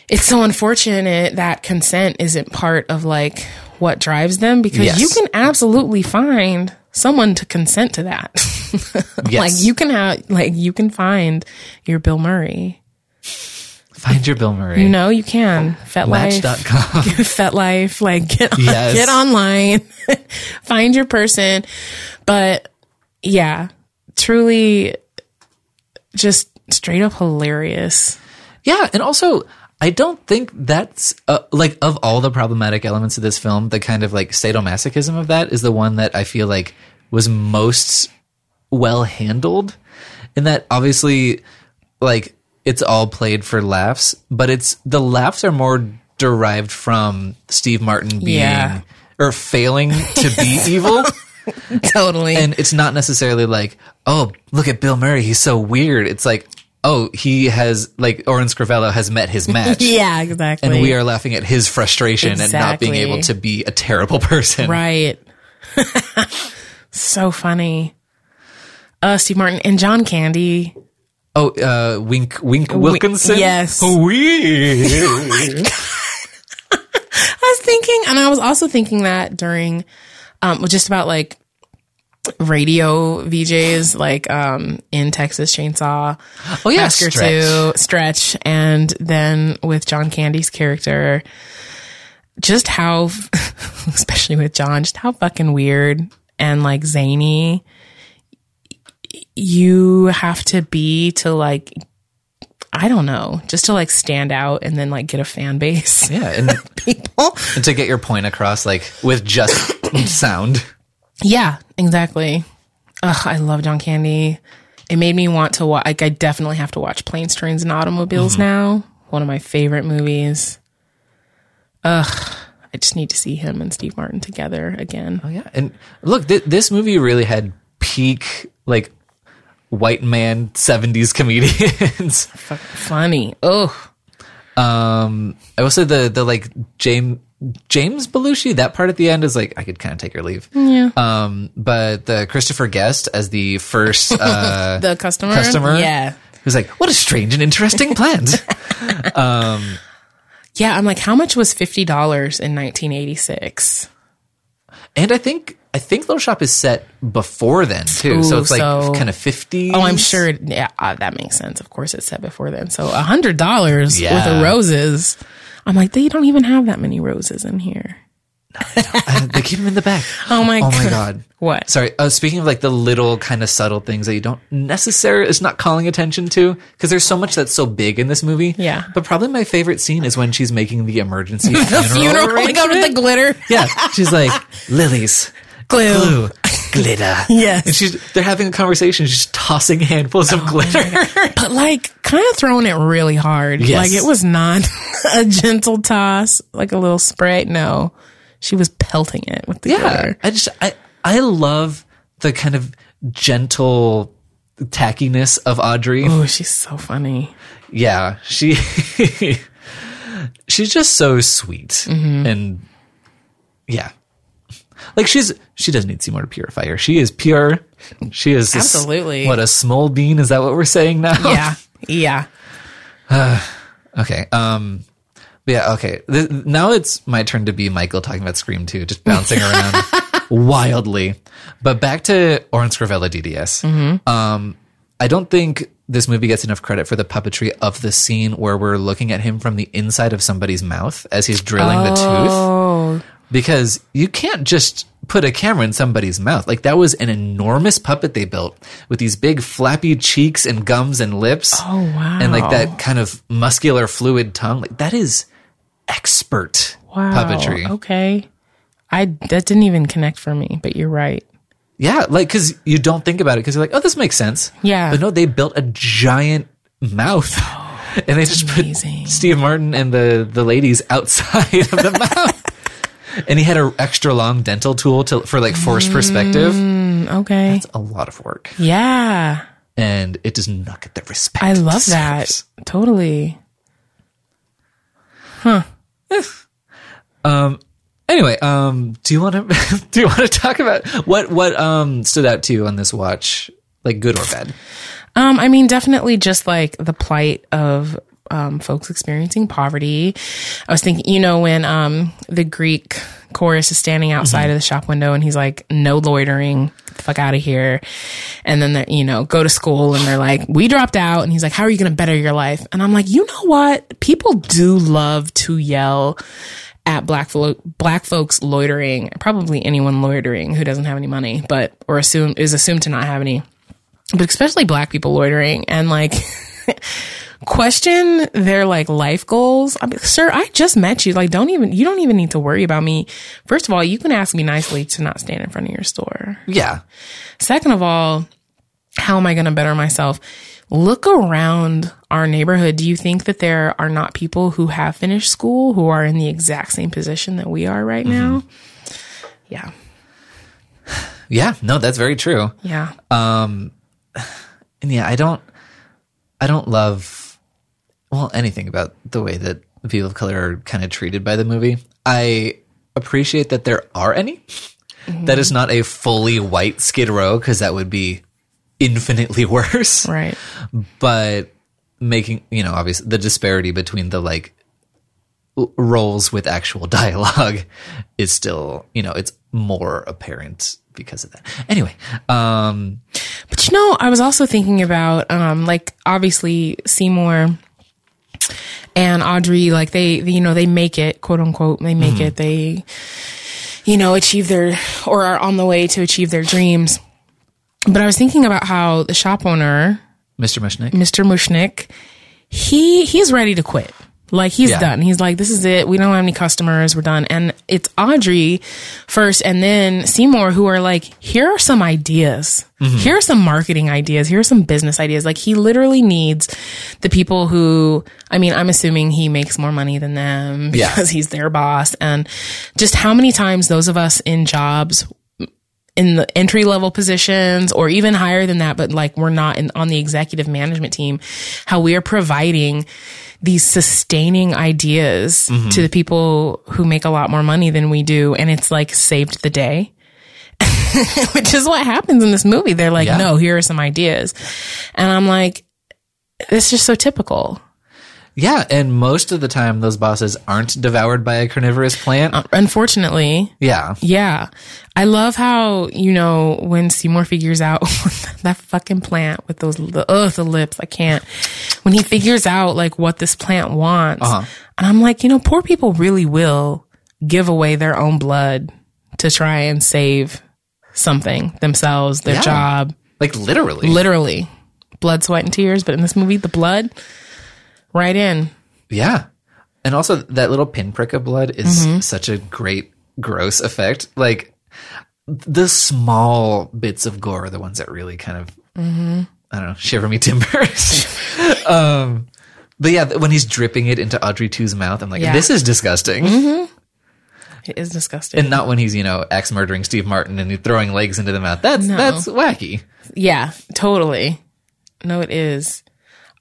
it's so unfortunate that consent isn't part of like what drives them because Yes. you can absolutely find someone to consent to that. Yes. Like you can have, like you can find your Bill Murray. Find your Bill Murray. You know, you can FetLife, Match.com. FetLife, like get on, Yes. get online, find your person. But yeah, truly, just straight up hilarious. Yeah, and also I don't think that's uh, like of all the problematic elements of this film, the kind of like sadomasochism of that is the one that I feel like was most well handled. In that obviously like it's all played for laughs, but it's the laughs are more derived from Steve Martin being Yeah. or failing to be evil. Totally. And it's not necessarily like, oh, look at Bill Murray, he's so weird. It's like, oh, he has like Orin Scrivello has met his match. yeah, exactly. And we are laughing at his frustration and not being able to be a terrible person. right. so funny. Uh, Steve Martin and John Candy. Oh, uh, Wink Wink Wilkinson. yes. Weird. I was thinking, and I was also thinking that during, um, just about like radio VJs, like um, in Texas Chainsaw oh yeah, Massacre Stretch. Two, Stretch, and then with John Candy's character. just how, especially with John, just how fucking weird and like zany you have to be to like, I don't know, just to like stand out and then like get a fan base. Yeah, and, People. and to get your point across, like with just sound. Yeah, exactly. Ugh, I love John Candy. It made me want to watch. Like, I definitely have to watch Planes, Trains, and Automobiles now. One of my favorite movies. Ugh, I just need to see him and Steve Martin together again. Oh yeah, and look, th- this movie really had peak like white man '70s comedians. Funny. Ugh. um, I will say the the like James James Belushi that part at the end is like I could kind of take or leave. Yeah. Um, but the Christopher Guest as the first uh, The customer. customer, Yeah. who's like, what a strange and interesting plant. Yeah. I'm like, how much was $50 in 1986? and I think I think Little Shop is set before then too, so it's like so- kind of 50s. Oh, I'm sure. Yeah, uh, that makes sense. Of course, it's set before then. So a hundred dollars Yeah. worth of roses. I'm like, they don't even have that many roses in here. Uh, they keep them in the back. Oh my Oh my god. What? Sorry. Uh, speaking of like the little kind of subtle things that you don't necessarily, it's not calling attention to because there's so much that's so big in this movie. Yeah. But probably my favorite scene is when she's making the emergency The funeral. funeral. Oh my god, with the glitter. yeah. She's like, lilies, Glue. glue, glitter. Yes. And she's, they're having a conversation. She's tossing handfuls Oh of glitter. but like kind of throwing it really hard. Yes. Like it was not a gentle toss, like a little spray. No, she was pelting it with the yeah. glitter. I just, I, I love the kind of gentle tackiness of Audrey. Oh, she's so funny. yeah, she she's just so sweet Mm-hmm. and yeah. Like she's she doesn't need Seymour to purify her. She is pure. She is a Absolutely. what a small bean. Is that what we're saying now? Yeah, yeah. okay. Um. Yeah. Okay. Th- now it's my turn to be Michael talking about Scream 2, just bouncing around wildly. But back to Orin Scrivello DDS. Mm-hmm. Um. I don't think this movie gets enough credit for the puppetry of the scene where we're looking at him from the inside of somebody's mouth as he's drilling the tooth. Because you can't just put a camera in somebody's mouth. Like that was an enormous puppet they built with these big flappy cheeks and gums and lips. Oh, wow. And like that kind of muscular fluid tongue. Like that is expert wow. puppetry. Okay, I that didn't even connect for me, but you're right. Yeah, like cuz you don't think about it cuz you're like, "Oh, this makes sense." Yeah. But no, they built a giant mouth. and they just amazing. put Steve Martin and the the ladies outside of the mouth. And he had an extra long dental tool to for like forced perspective. Mm, okay, That's a lot of work. Yeah, and it does not get the respect I love that. Totally. anyway um do you want to do you want to talk about what what um stood out to you on this watch? Like good or bad? Um, I mean, definitely just like the plight of um, folks experiencing poverty. I was thinking, you know, when um, the Greek chorus is standing outside of the shop window and he's like, no loitering, get the fuck out of here. And then, they're, you know, go to school and they're like, we dropped out. And he's like, how are you going to better your life? And I'm like, you know what? People do love to yell at black fo- black folks loitering, probably anyone loitering who doesn't have any money, but or assume is assumed to not have any but especially black people loitering and like question their like life goals. I mean, sir, I just met you. Like, don't even, you don't even need to worry about me. First of all, you can ask me nicely to not stand in front of your store. yeah Second of all, how am I going to better myself? Look around our neighborhood. Do you think that there are not people who have finished school who are in the exact same position that we are right now? Yeah. yeah no that's very true Yeah. Um and yeah i don't i don't love well anything about the way that people of color are kind of treated by the movie. I appreciate that there are any. That is not a fully white skid row because that would be infinitely worse. Right. but making you know obviously the disparity between the like roles with actual dialogue is still you know it's more apparent because of that. Anyway um But you know, I was also thinking about, um, like obviously Seymour and Audrey, like they, you know, they make it, quote unquote, they make it. Mm-hmm. They, you know, achieve their or are on the way to achieve their dreams. But I was thinking about how the shop owner, Mr. Mushnik. Mr. Mushnik, he he's ready to quit. Like he's Yeah. done. He's like, this is it. We don't have any customers. We're done. And it's Audrey first, and then Seymour who are like, here are some ideas. Mm-hmm. Here are some marketing ideas. Here are some business ideas. Like he literally needs the people who. I mean, I'm assuming he makes more money than them Yeah. because he's their boss. And just how many times those of us in jobs in the entry level positions or even higher than that, but like we're not in, on the executive management team, how we are providing these sustaining ideas mm-hmm. to the people who make a lot more money than we do. And it's like saved the day. Which is what happens in this movie. They're like, Yeah. no, here are some ideas. And I'm like, it's just so typical. Yeah, and most of the time those bosses aren't devoured by a carnivorous plant. Unfortunately, yeah. Yeah. I love how, you know, when Seymour figures out that fucking plant with those, the, ugh, the lips, I can't. When he figures out like what this plant wants. Uh-huh. And I'm like, you know, poor people really will give away their own blood to try and save something themselves, their Yeah. job, Like literally. literally blood, sweat and tears. But in this movie, the blood right in. Yeah. And also that little pinprick of blood is Mm-hmm. such a great gross effect. Like the small bits of gore are the ones that really kind of Mm-hmm. I don't know, shiver me timbers. um but yeah, when he's dripping it into Audrey 2's mouth, I'm like, Yeah. this is disgusting. It is disgusting. And not when he's, you know, axe murdering Steve Martin and throwing legs into the mouth. That's that's wacky. Yeah, totally. No, it is.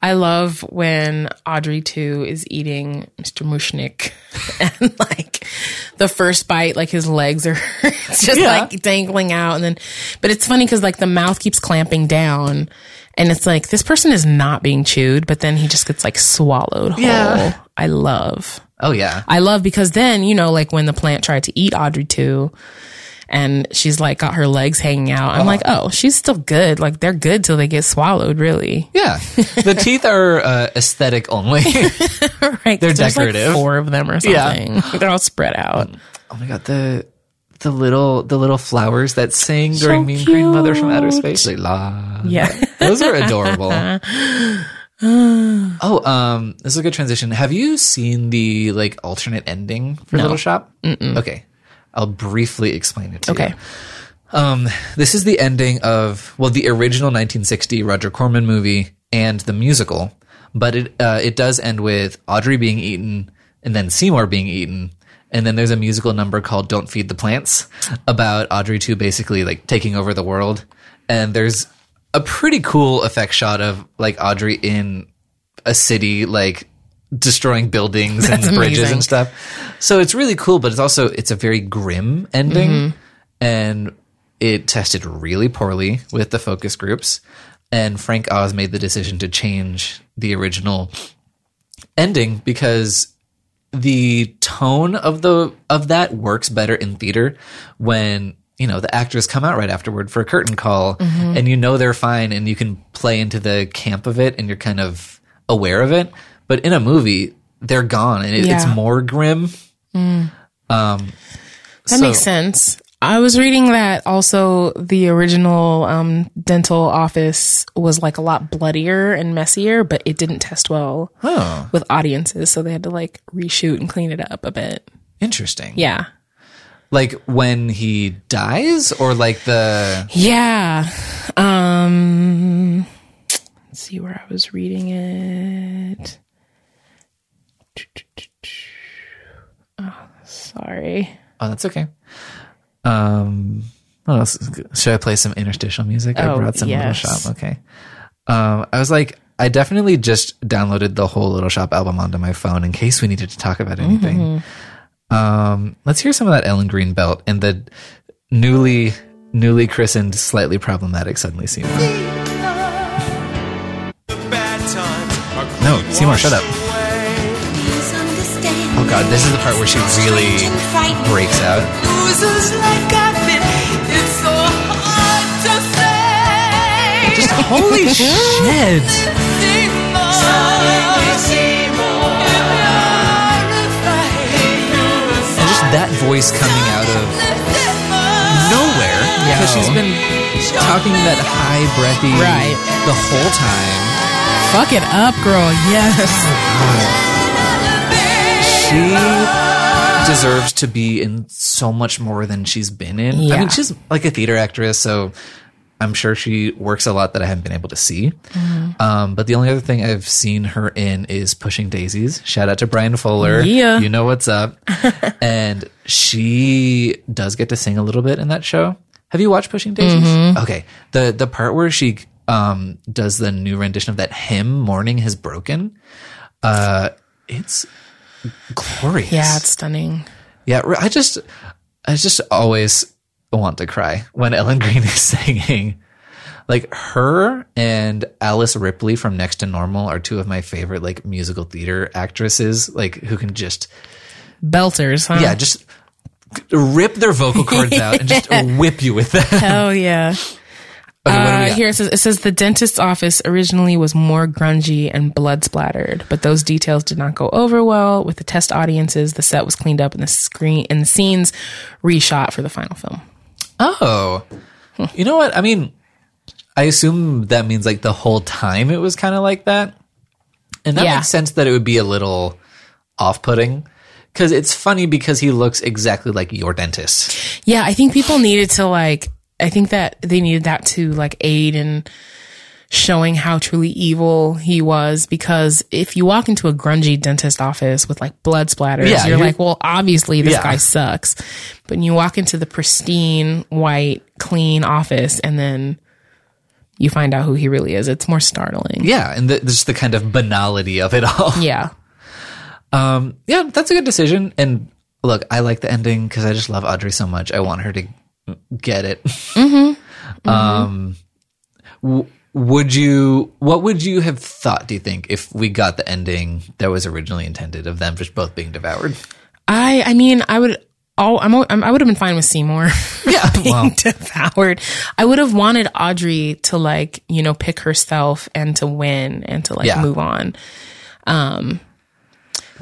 I love when Audrey too is eating Mr. Mushnik and like the first bite, like his legs are just Yeah. like dangling out. And then, but it's funny because like the mouth keeps clamping down and it's like this person is not being chewed, but then he just gets like swallowed whole. Yeah. I love. Oh yeah. I love because then, you know, like when the plant tried to eat Audrey too, and she's like got her legs hanging out. I'm like, oh, she's still good. Like they're good till they get swallowed, really. Yeah. The teeth are uh, aesthetic only. Right. They're There's, like, decorative. four of them or something. Yeah. They're all spread out. Oh my god, the the little the little flowers that sing during Mean Green Mother from Outer. Space. Like la. Yeah. Those are adorable. oh, um, this is a good transition. Have you seen the like alternate ending for Little Shop? Mm-mm. Okay, I'll briefly explain it to Okay. you. Okay. Um, this is the ending of well, the original 1960 Roger Corman movie and the musical, but it uh, it does end with Audrey being eaten and then Seymour being eaten. And then there's a musical number called "Don't Feed the Plants" about Audrey two basically like taking over the world. And there's a pretty cool effect shot of like Audrey in a city, like destroying buildings and That's bridges amazing. and stuff. So it's really cool, but it's also it's a very grim ending, mm-hmm. and it tested really poorly with the focus groups. And Frank Oz made the decision to change the original ending because the tone of the of that works better in theater when you know the actors come out right afterward for a curtain call mm-hmm. and you know they're fine and you can play into the camp of it and you're kind of aware of it but in a movie they're gone and it, it's more grim um That makes sense. I was reading that also the original um, dental office was like a lot bloodier and messier, but it didn't test well oh with audiences, so they had to like reshoot and clean it up a bit. interesting Yeah. like when he dies or like the Yeah. Um let's see where I was reading it. Oh, sorry. oh that's okay um what else should i play some interstitial music i Oh, brought some little yes. shop okay um i was like i definitely just downloaded the whole little shop album onto my phone in case we needed to talk about anything Mm-hmm. um let's hear some of that ellen greene belt and the newly newly christened slightly problematic suddenly seymour Bad times are No, Seymour, shut up god, this is the part where she really breaks out. Just holy shit! And just that voice coming out of nowhere because she's been talking that high breathy Right. the whole time. Fuck it up, girl. Yes. Oh, she deserves to be in so much more than she's been in. I mean, she's like a theater actress, so I'm sure she works a lot that I haven't been able to see. Mm-hmm. Um, but the only other thing I've seen her in is Pushing Daisies. Shout out to Bryan Fuller. Yeah. You know what's up. and she does get to sing a little bit in that show. Have you watched Pushing Daisies? Mm-hmm. Okay. The the part where she um, does the new rendition of that hymn, Morning Has Broken, uh, it's glorious. Yeah, it's stunning. Yeah, I just, I just always want to cry when Ellen Greene is singing. Like her and Alice Ripley from Next to Normal are two of my favorite like musical theater actresses, like who can just Belters, huh? yeah, just rip their vocal cords out and just whip you with them. Hell yeah. Okay, what do we Uh, here it says, it says the dentist's office originally was more grungy and blood splattered, but those details did not go over well with the test audiences. The set was cleaned up and the screen and the scenes reshot for the final film. Oh, you know what? I mean, I assume that means like the whole time it was kind of like that. And that Yeah. makes sense that it would be a little off putting because it's funny because he looks exactly like your dentist. Yeah, I think people needed to like. I think that they needed that to like aid in showing how truly evil he was. Because if you walk into a grungy dentist office with like blood splatters, Yeah, you're you're- like, well, obviously this Yeah. guy sucks. But when you walk into the pristine, white, clean office, and then you find out who he really is, it's more startling. Yeah. And the, just the kind of banality of it all. Yeah. Um, yeah, that's a good decision. And look, I like the ending because I just love Audrey so much. I want her to get it. Um, w- would you? What would you have thought? Do you think if we got the ending that was originally intended of them just both being devoured? I, I mean, I would. Oh, I'm, I'm, I would have been fine with Seymour Yeah, being devoured. I would have wanted Audrey to like, you know, pick herself and to win and to like Yeah. move on. Um,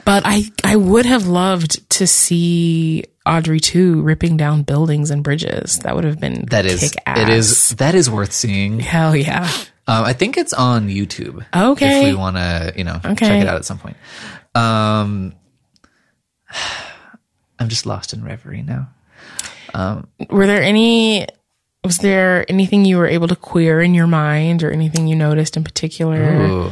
but I, I would have loved to see Audrey too ripping down buildings and bridges. That would have been that is kick-ass. it is that is worth seeing. hell yeah. Um, I think it's on YouTube. Okay. if we want to, you know, Okay. check it out at some point. Um, I'm just lost in reverie now. Were there any? Was there anything you were able to queer in your mind, or anything you noticed in particular Ooh.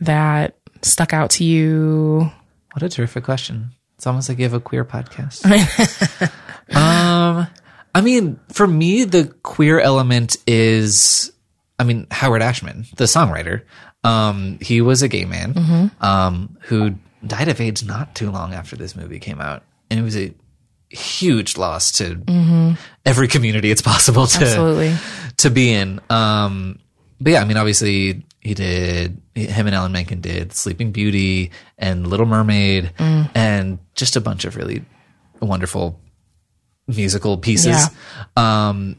that stuck out to you? What a terrific question. It's almost like you have a queer podcast. um, I mean, for me, the queer element is, I mean, Howard Ashman, the songwriter. Um, he was a gay man, um, who died of AIDS not too long after this movie came out. And it was a huge loss to every community it's possible to, Absolutely. to be in. Um, but yeah, I mean, obviously he did, him and Alan Menken did Sleeping Beauty and Little Mermaid and just a bunch of really wonderful musical pieces. Um,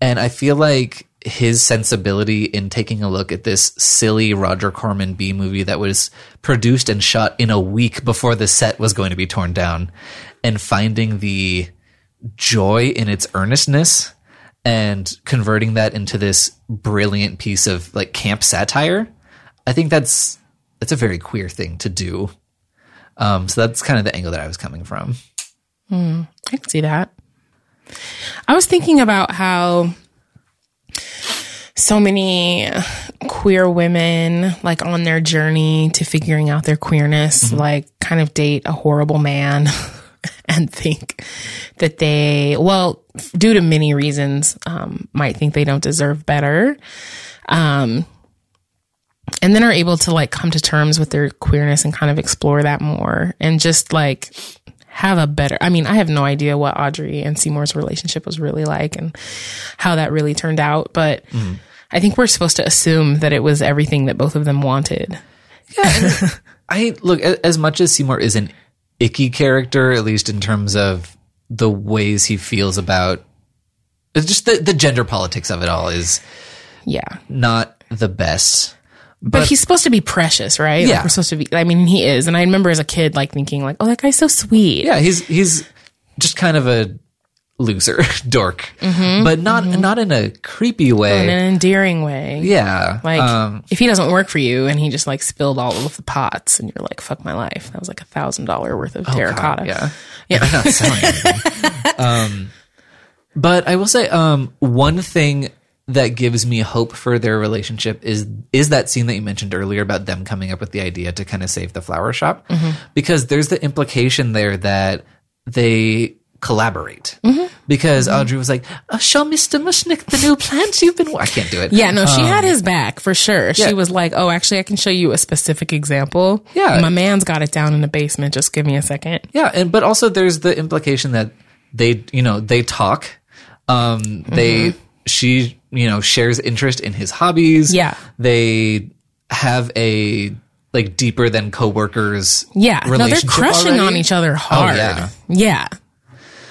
and I feel like his sensibility in taking a look at this silly Roger Corman B movie that was produced and shot in a week before the set was going to be torn down and finding the joy in its earnestness and converting that into this brilliant piece of like camp satire. I think that's that's a very queer thing to do. Um, so that's kind of the angle that I was coming from. I can see that. I was thinking about how so many queer women, like on their journey to figuring out their queerness, like kind of date a horrible man and think that they, well, due to many reasons, um, might think they don't deserve better. Um, and then are able to like come to terms with their queerness and kind of explore that more and just like have a better I mean, I have no idea what Audrey and Seymour's relationship was really like and how that really turned out, but mm-hmm. I think we're supposed to assume that it was everything that both of them wanted. Yeah. I look as much as Seymour is an icky character, at least in terms of the ways he feels about just the, the gender politics of it all is Yeah. not the best. But, he's supposed to be precious, right? Yeah. Like we're supposed to be I mean, he is. And I remember as a kid like thinking like, "Oh, that guy's so sweet." Yeah, he's he's just kind of a loser dork, but not not in a creepy way. in an endearing way. yeah, Like um, if he doesn't work for you and he just like spilled all of the pots and you're like, fuck my life. That was like a thousand dollar worth of oh, God, terracotta. yeah, Yeah. They're not selling anything. um, but I will say, um, one thing that gives me hope for their relationship is is that scene that you mentioned earlier about them coming up with the idea to kind of save the flower shop, Mm-hmm. because there's the implication there that they collaborate. Mm-hmm. Because Audrey was like, oh, "Show Mister Mushnik the new plants you've been." I can't do it. Yeah, no, she had his back for sure. Um, yeah. She was like, "Oh, actually, I can show you a specific example. Yeah. my man's got it down in the basement. Just give me a second. Yeah, and but also there's the implication that they, you know, they talk. Um, they she, you know, shares interest in his hobbies. Yeah. they have a like deeper than coworkers. Yeah, no, they're crushing already. on each other hard. yeah. yeah.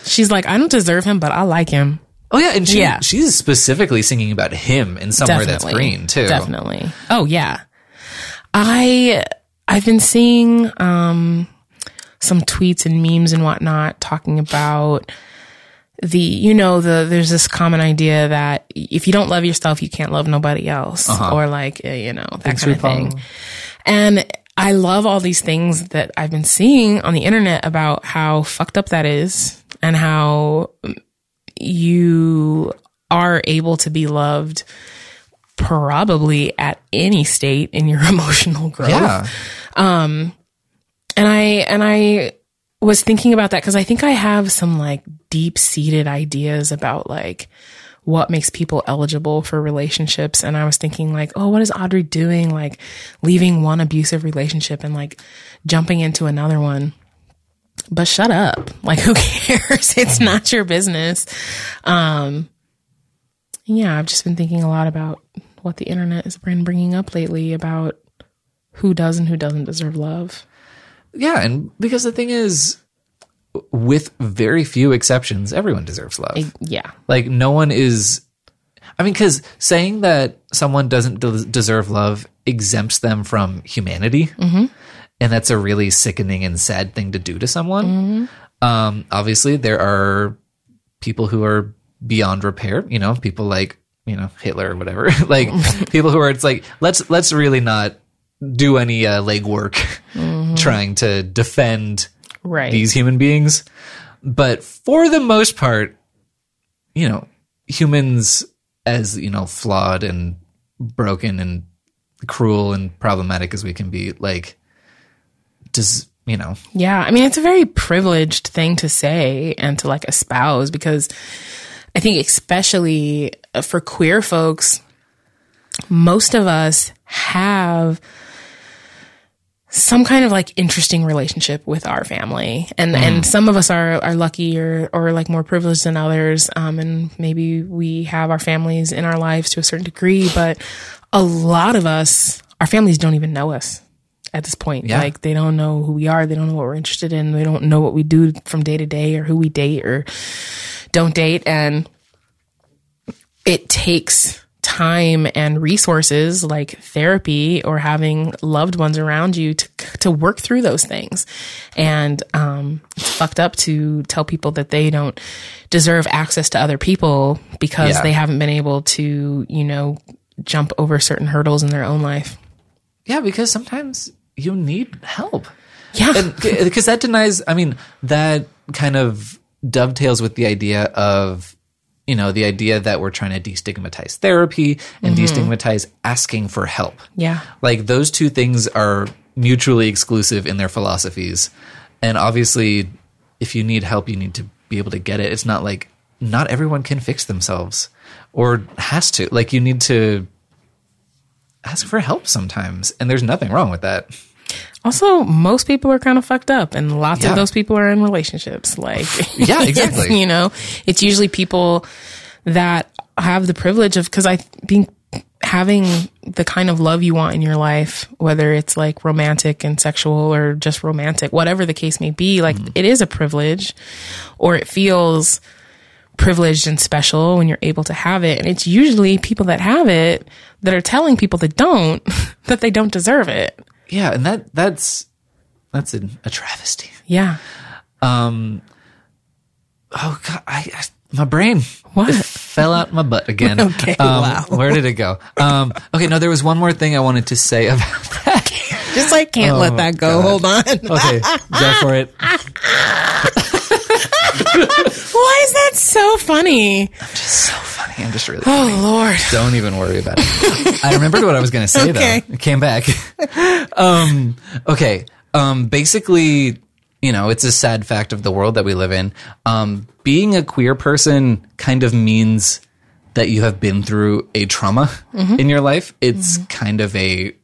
She's like, I don't deserve him, but I like him. Oh yeah, and she, Yeah. she's specifically singing about him in somewhere that's green too. Definitely. Oh yeah. I I've been seeing um some tweets and memes and whatnot talking about the you know the there's this common idea that if you don't love yourself you can't love nobody else or like uh, you know that kind of thing. and i love all these things that i've been seeing on the internet about how fucked up that is and how you are able to be loved probably at any state in your emotional growth. Yeah, um and I and I was thinking about that because I think I have some like deep seated ideas about like what makes people eligible for relationships. And I was thinking like, oh, what is Audrey doing? Like leaving one abusive relationship and like jumping into another one. But shut up. Like who cares? It's not your business. Um, yeah, I've just been thinking a lot about what the internet has been bringing up lately about who does and who doesn't deserve love. Yeah, and because the thing is, with very few exceptions, everyone deserves love. Yeah. Like no one is. I mean, because saying that someone doesn't de- deserve love exempts them from humanity, Mm-hmm. and that's a really sickening and sad thing to do to someone. Mm-hmm. Um, obviously, there are people who are beyond repair. You know, people like you know Hitler or whatever. like people who are. It's like let's let's really not do any uh, legwork Mm. trying to defend. Right. these human beings. But for the most part, you know, humans as, you know, flawed and broken and cruel and problematic as we can be, like, does, you know, Yeah. I mean, it's a very privileged thing to say and to like espouse because I think, especially for queer folks, most of us have some kind of like interesting relationship with our family. And and some of us are are lucky or or like more privileged than others um and maybe we have our families in our lives to a certain degree but a lot of us our families don't even know us at this point. Yeah. like they don't know who we are. They don't know what we're interested in. They don't know what we do from day to day or who we date or don't date. And it takes time and resources like therapy or having loved ones around you to to work through those things. And um, it's fucked up to tell people that they don't deserve access to other people because Yeah. they haven't been able to, you know, jump over certain hurdles in their own life. yeah, because sometimes you need help. Yeah. because that denies i mean that kind of dovetails with the idea of you know the idea that we're trying to destigmatize therapy and mm-hmm. destigmatize asking for help. Yeah. like those two things are mutually exclusive in their philosophies. And obviously if you need help you need to be able to get it. It's not like not everyone can fix themselves or has to. Like you need to ask for help sometimes. And there's nothing wrong with that Also, most people are kind of fucked up, and lots Yeah. of those people are in relationships. Like, Yeah, exactly. you know, it's usually people that have the privilege of because I being having the kind of love you want in your life, whether it's like romantic and sexual or just romantic, whatever the case may be, like mm-hmm. it is a privilege, or it feels privileged and special when you're able to have it. And it's usually people that have it that are telling people that don't that they don't deserve it. Yeah, and that that's that's a, a travesty. Yeah. Um. oh god, I, I my brain What? Fell out my butt again. Okay, Um, wow. Where did it go? Um, okay, no, there was one more thing I wanted to say about that. Just like can't let that go. Hold on. Okay, go for it. Why is that so funny? I'm just so funny. I'm just really. Oh Lord. Don't even worry about it. I remembered what I was going to say Okay. though. It came back. um, okay. Um, basically, you know, it's a sad fact of the world that we live in. Um, being a queer person kind of means that you have been through a trauma in your life. It's kind of a,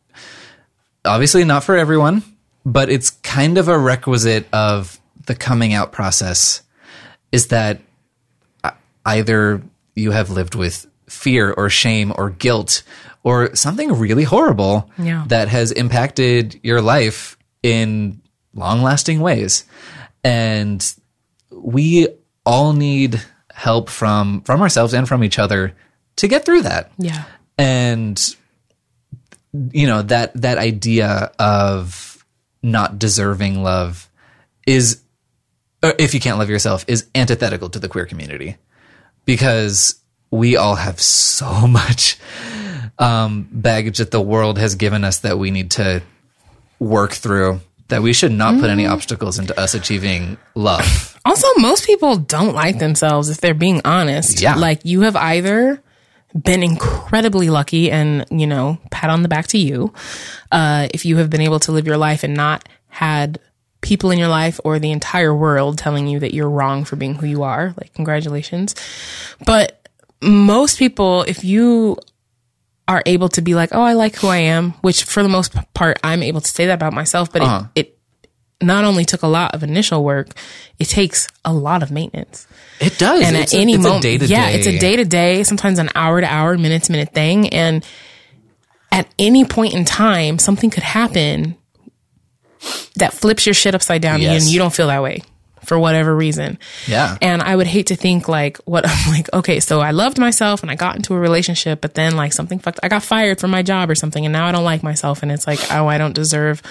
obviously not for everyone, but it's kind of a requisite of the coming out process is that either you have lived with fear or shame or guilt or something really horrible Yeah. that has impacted your life in long lasting ways. And we all need help from from ourselves and from each other to get through that Yeah. and you know that that idea of not deserving love is if you can't love yourself is antithetical to the queer community because we all have so much um, baggage that the world has given us that we need to work through that we should not put any obstacles into us achieving love Also, most people don't like themselves if they're being honest. Yeah. Like you have either been incredibly lucky and, you know, pat on the back to you. Uh, if you have been able to live your life and not had people in your life or the entire world telling you that you're wrong for being who you are, like congratulations. But most people, if you are able to be like, oh, I like who I am, which for the most part, I'm able to say that about myself, but Uh-huh. it, it not only took a lot of initial work, it takes a lot of maintenance. it does And it's at a, any moment, yeah, it's a day to day, sometimes an hour to hour, minute to minute thing. And at any point in time, something could happen that flips your shit upside down Yes. and you don't feel that way for whatever reason. Yeah. And I would hate to think like what I'm like, okay, so I loved myself and I got into a relationship, but then like something fucked, I got fired from my job or something and now I don't like myself. And it's like, oh, I don't deserve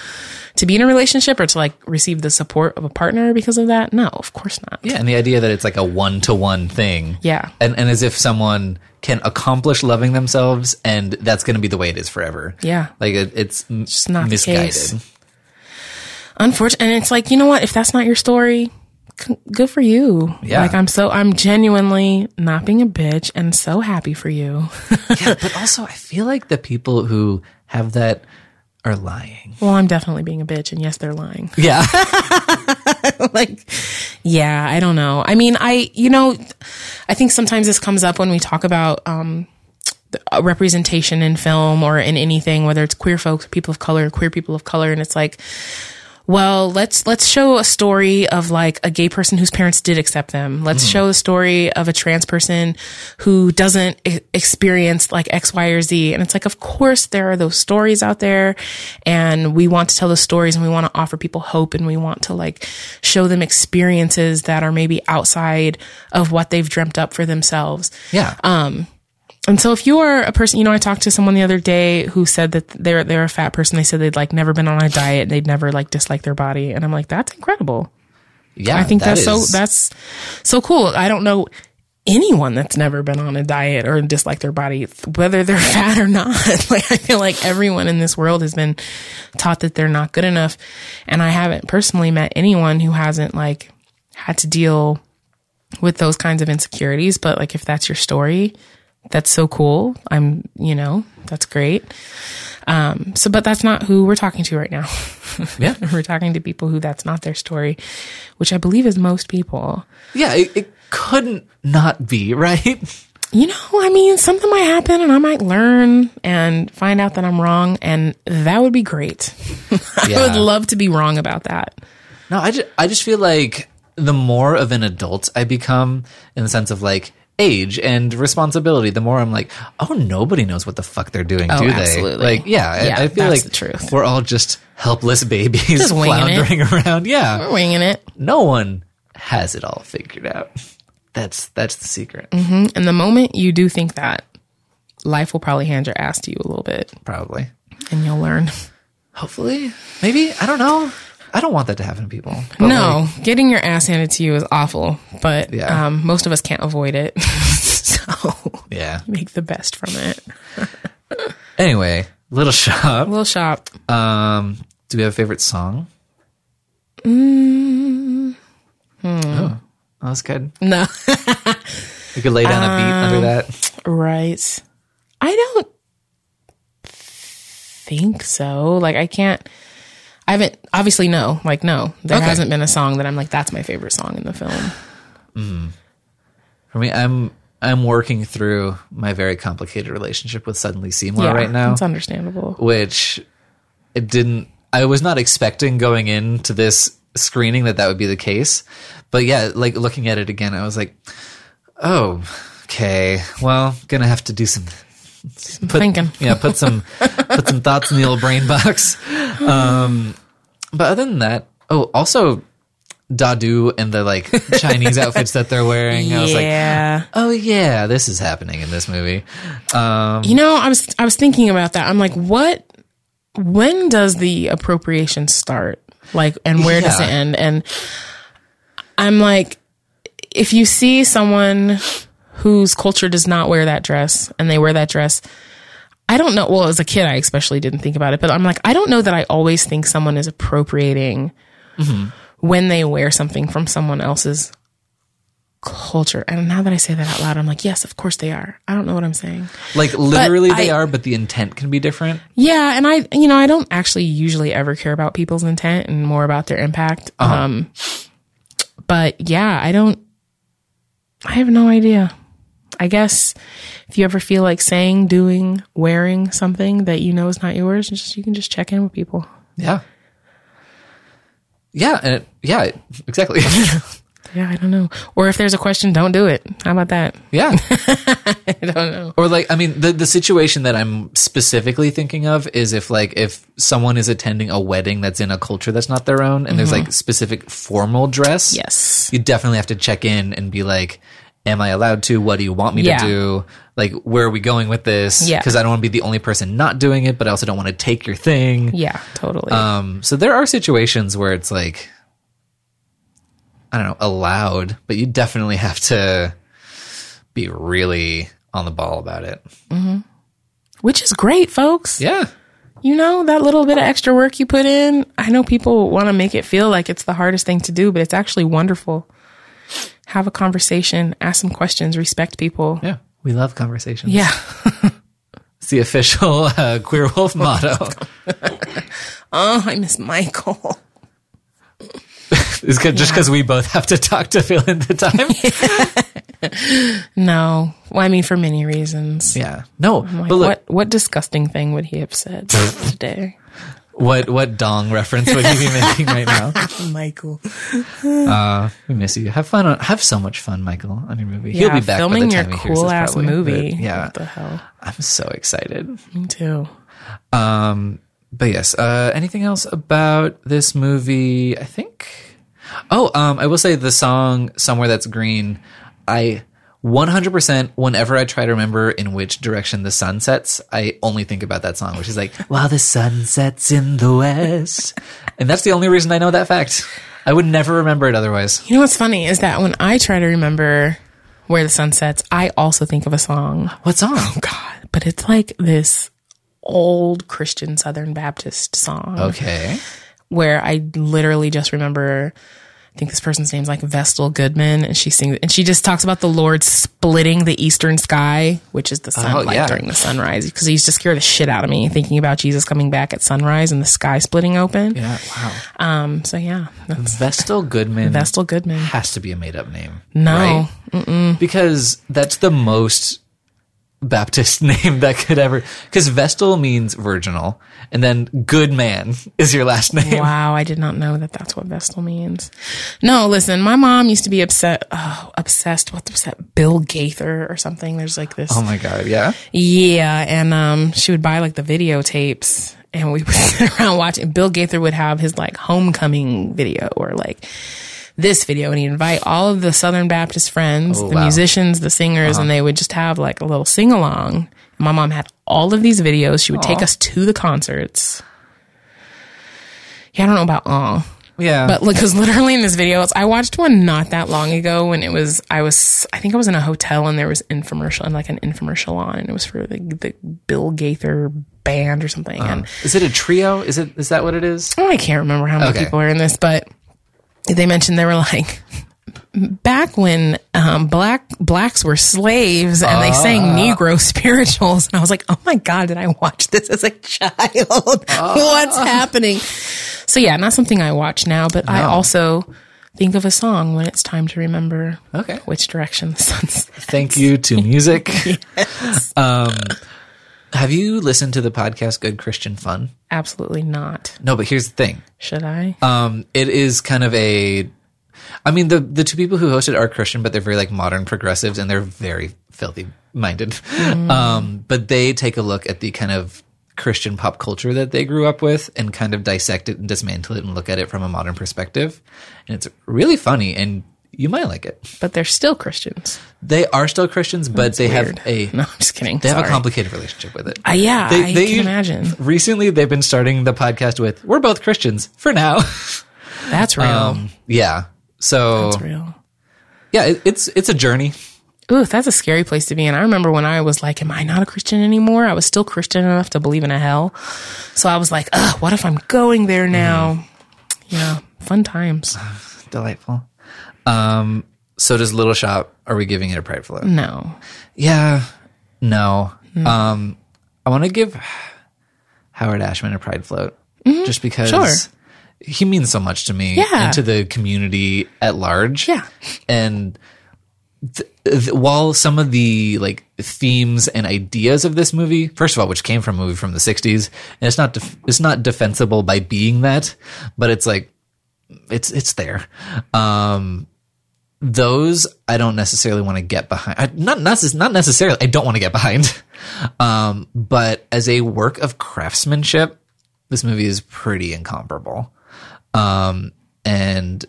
to be in a relationship or to like receive the support of a partner because of that. No, of course not. Yeah, and the idea that it's like a one to one thing. Yeah. And and as if someone can accomplish loving themselves and that's going to be the way it is forever. Yeah. Like it, it's just not misguided. Case. Unfortunately, and it's like, you know what? If that's not your story, c- good for you. Yeah. Like I'm so, I'm genuinely not being a bitch and so happy for you. yeah, but also I feel like the people who have that are lying. well, I'm definitely being a bitch and yes, they're lying. Yeah. like, yeah, I don't know. I mean, I, you know, I think sometimes this comes up when we talk about, um, uh, representation in film or in anything, whether it's queer folks, people of color, queer people of color. And it's like, well, let's, let's show a story of like a gay person whose parents did accept them. Let's hmm. show a story of a trans person who doesn't e- experience like X, Y, or Z. And it's like, of course there are those stories out there and we want to tell the stories and we want to offer people hope and we want to like show them experiences that are maybe outside of what they've dreamt up for themselves. Yeah. Um, And so if you are a person, you know, I talked to someone the other day who said that they're they're a fat person. They said they'd like never been on a diet. They'd never like disliked their body. And I'm like, that's incredible. yeah. I think that that's is- so that's so cool. I don't know anyone that's never been on a diet or disliked their body, whether they're fat or not. like I feel like everyone in this world has been taught that they're not good enough. And I haven't personally met anyone who hasn't like had to deal with those kinds of insecurities. But like if that's your story, that's so cool. I'm, you know, that's great. Um, so, but that's not who we're talking to right now. Yeah. we're talking to people who that's not their story, which I believe is most people. Yeah, it, it couldn't not be, right? You know, I mean, something might happen and I might learn and find out that I'm wrong, and that would be great. I would love to be wrong about that. No, I just, I just feel like the more of an adult I become in the sense of like age and responsibility, the more I'm like, oh, nobody knows what the fuck they're doing, Oh, do they? absolutely. Like, yeah, I- Yeah, I, feel like the truth. we're all just helpless babies Just winging it. floundering around. Yeah. We're winging it. No one has it all figured out. That's, that's the secret. Mm-hmm. And the moment you do think that, life will probably hand your ass to you a little bit Probably. and you'll learn. Hopefully. Maybe. I don't know. I don't want that to happen to people. No, like, getting your ass handed to you is awful, but Yeah. um, most of us can't avoid it. so yeah. make the best from it. Anyway, Little Shop. Little shop. Um, do we have a favorite song? Hmm. Oh, that was good. No. We could lay down a beat Um, under that. right. I don't think so. Like, I can't. I haven't, obviously, no. Like, no. There Okay. hasn't been a song that I'm like, that's my favorite song in the film. Hmm. For me, I'm I'm working through my very complicated relationship with Suddenly Seymour yeah. right now, It's understandable. which it didn't. I was not expecting going into this screening that that would be the case, but yeah, like looking at it again, I was like, oh, okay, well, gonna have to do some put, thinking. yeah, put some put some thoughts in the old brain box. Um, but other than that, oh, also Da-Doo and the like Chinese outfits that they're wearing. I was like, oh yeah, this is happening in this movie. Um, You know, I was I was thinking about that. I'm like, what? When does the appropriation start? Like, and where does it end? And I'm like, if you see someone whose culture does not wear that dress and they wear that dress, I don't know. Well, as a kid, I especially didn't think about it, but I'm like, I don't know that I always think someone is appropriating when they wear something from someone else's culture. And now that I say that out loud, I'm like, yes, of course they are. I don't know what I'm saying. like literally they I- are, but the intent can be different. Yeah, and I, you know, I don't actually usually ever care about people's intent and more about their impact. Um, but yeah, I don't. I have no idea. I guess if you ever feel like saying, doing, wearing something that you know is not yours, just you can just check in with people. Yeah. Yeah, and it, yeah, exactly. Yeah, I don't know. Or if there's a question, don't do it. How about that? yeah. I don't know. Or like, I mean, the the situation that I'm specifically thinking of is if like if someone is attending a wedding that's in a culture that's not their own, and there's like specific formal dress. Mm-hmm. Yes. you definitely have to check in and be like, "Am I allowed to? What do you want me Yeah. to do? Like, where are we going with this? Yeah. because I don't want to be the only person not doing it, but I also don't want to take your thing. Yeah, totally. Um, so there are situations where it's like, I don't know, allowed, but you definitely have to be really on the ball about it. Which is great, folks. Yeah. you know, that little bit of extra work you put in. I know people want to make it feel like it's the hardest thing to do, but it's actually wonderful. Have a conversation, ask some questions, respect people. Yeah. We love conversations. Yeah. It's the official uh, Queer Wolf motto. Oh, I miss Michael. It's good just because we both have to talk to fill in the time. No. Well, I mean, for many reasons. yeah. No, Like, but look, what, what disgusting thing would he have said today? What what dong reference would you be making right now? Michael. Uh, we miss you. Have fun. On, have so much fun, Michael, on your movie. He'll be back filming by the your time he hears cool ass probably, movie. yeah, What the hell? I'm so excited. Me too. Um, but yes. Uh, anything else about this movie? I think. Oh, um, I will say the song "Somewhere That's Green." I 100% whenever I try to remember in which direction the sun sets, I only think about that song, which is like, while the sun sets in the west. And that's the only reason I know that fact. I would never remember it otherwise. You know what's funny is that when I try to remember where the sun sets, I also think of a song. What song? Oh, God, but it's like this old Christian Southern Baptist song Okay. where I literally just remember. I think this person's name's like Vestal Goodman, and she sings, and she just talks about the Lord splitting the eastern sky, which is the sunlight yeah. during the sunrise, because he used to scare the shit out of me thinking about Jesus coming back at sunrise and the sky splitting open. Yeah. Wow. Um, so yeah, Vestal Goodman Vestal Goodman. has to be a made up name. No, right? because that's the most Baptist name that could ever. Because Vestal means virginal, and then good man is your last name. Wow, I did not know that that's what Vestal means. No, listen, my mom used to be upset, oh, obsessed with that Bill Gaither or something. There's like this, Oh my god, yeah. yeah, and um, she would buy like the videotapes, and we would sit around watching. Bill Gaither would have his like homecoming video or like this video, and he'd invite all of the Southern Baptist friends, Oh, the wow. musicians, the singers, and uh-huh. they would just have like a little sing along. My mom had all of these videos. She would take us to the concerts. Yeah, I don't know about all. Yeah. But look, because literally in this video, I watched one not that long ago when it was I was I think I was in a hotel and there was infomercial and like an infomercial on and it was for the, the Bill Gaither band or something. And uh, is it a trio? Is it is that what it is? oh, I can't remember how many Okay. people are in this, but they mentioned they were like back when um, black blacks were slaves and they sang Ah. Negro spirituals, and I was like, oh my god, did I watch this as a child? Ah. What's happening? So yeah, not something I watch now, but I also think of a song when it's time to remember Okay. which direction the sun's. Thank you to music. Um have you listened to the podcast Good Christian Fun? Absolutely not. No, but here's the thing. Should I? Um, it is kind of a. I mean, the the two people who hosted are Christian, but they're very like modern progressives, and they're very filthy minded. Um, but they take a look at the kind of Christian pop culture that they grew up with, and kind of dissect it and dismantle it, and look at it from a modern perspective. And it's really funny, and you might like it. but they're still Christians. They are still Christians, but they Weird. have a No, I'm just kidding. they have a complicated relationship with it. Uh, yeah, I can imagine. Recently, they've been starting the podcast with "We're both Christians for now." That's real. Um, yeah. So That's real. yeah, it, it's it's a journey. Ooh, that's a scary place to be in. I remember when I was like, am I not a Christian anymore? I was still Christian enough to believe in a hell. So I was like, ugh, what if I'm going there now? Yeah, fun times. Delightful. Um. So does Little Shop? Are we giving it a pride float? No. Yeah. No. Um. I want to give Howard Ashman a pride float just because Sure. he means so much to me Yeah. and to the community at large. Yeah. and th- th- while some of the like themes and ideas of this movie, first of all, which came from a movie from the '60s, and it's not def- it's not defensible by being that, but it's like it's it's there. Um, those I don't necessarily want to get behind. I, not necess- not necessarily. I don't want to get behind. Um, but as a work of craftsmanship, this movie is pretty incomparable. Um, and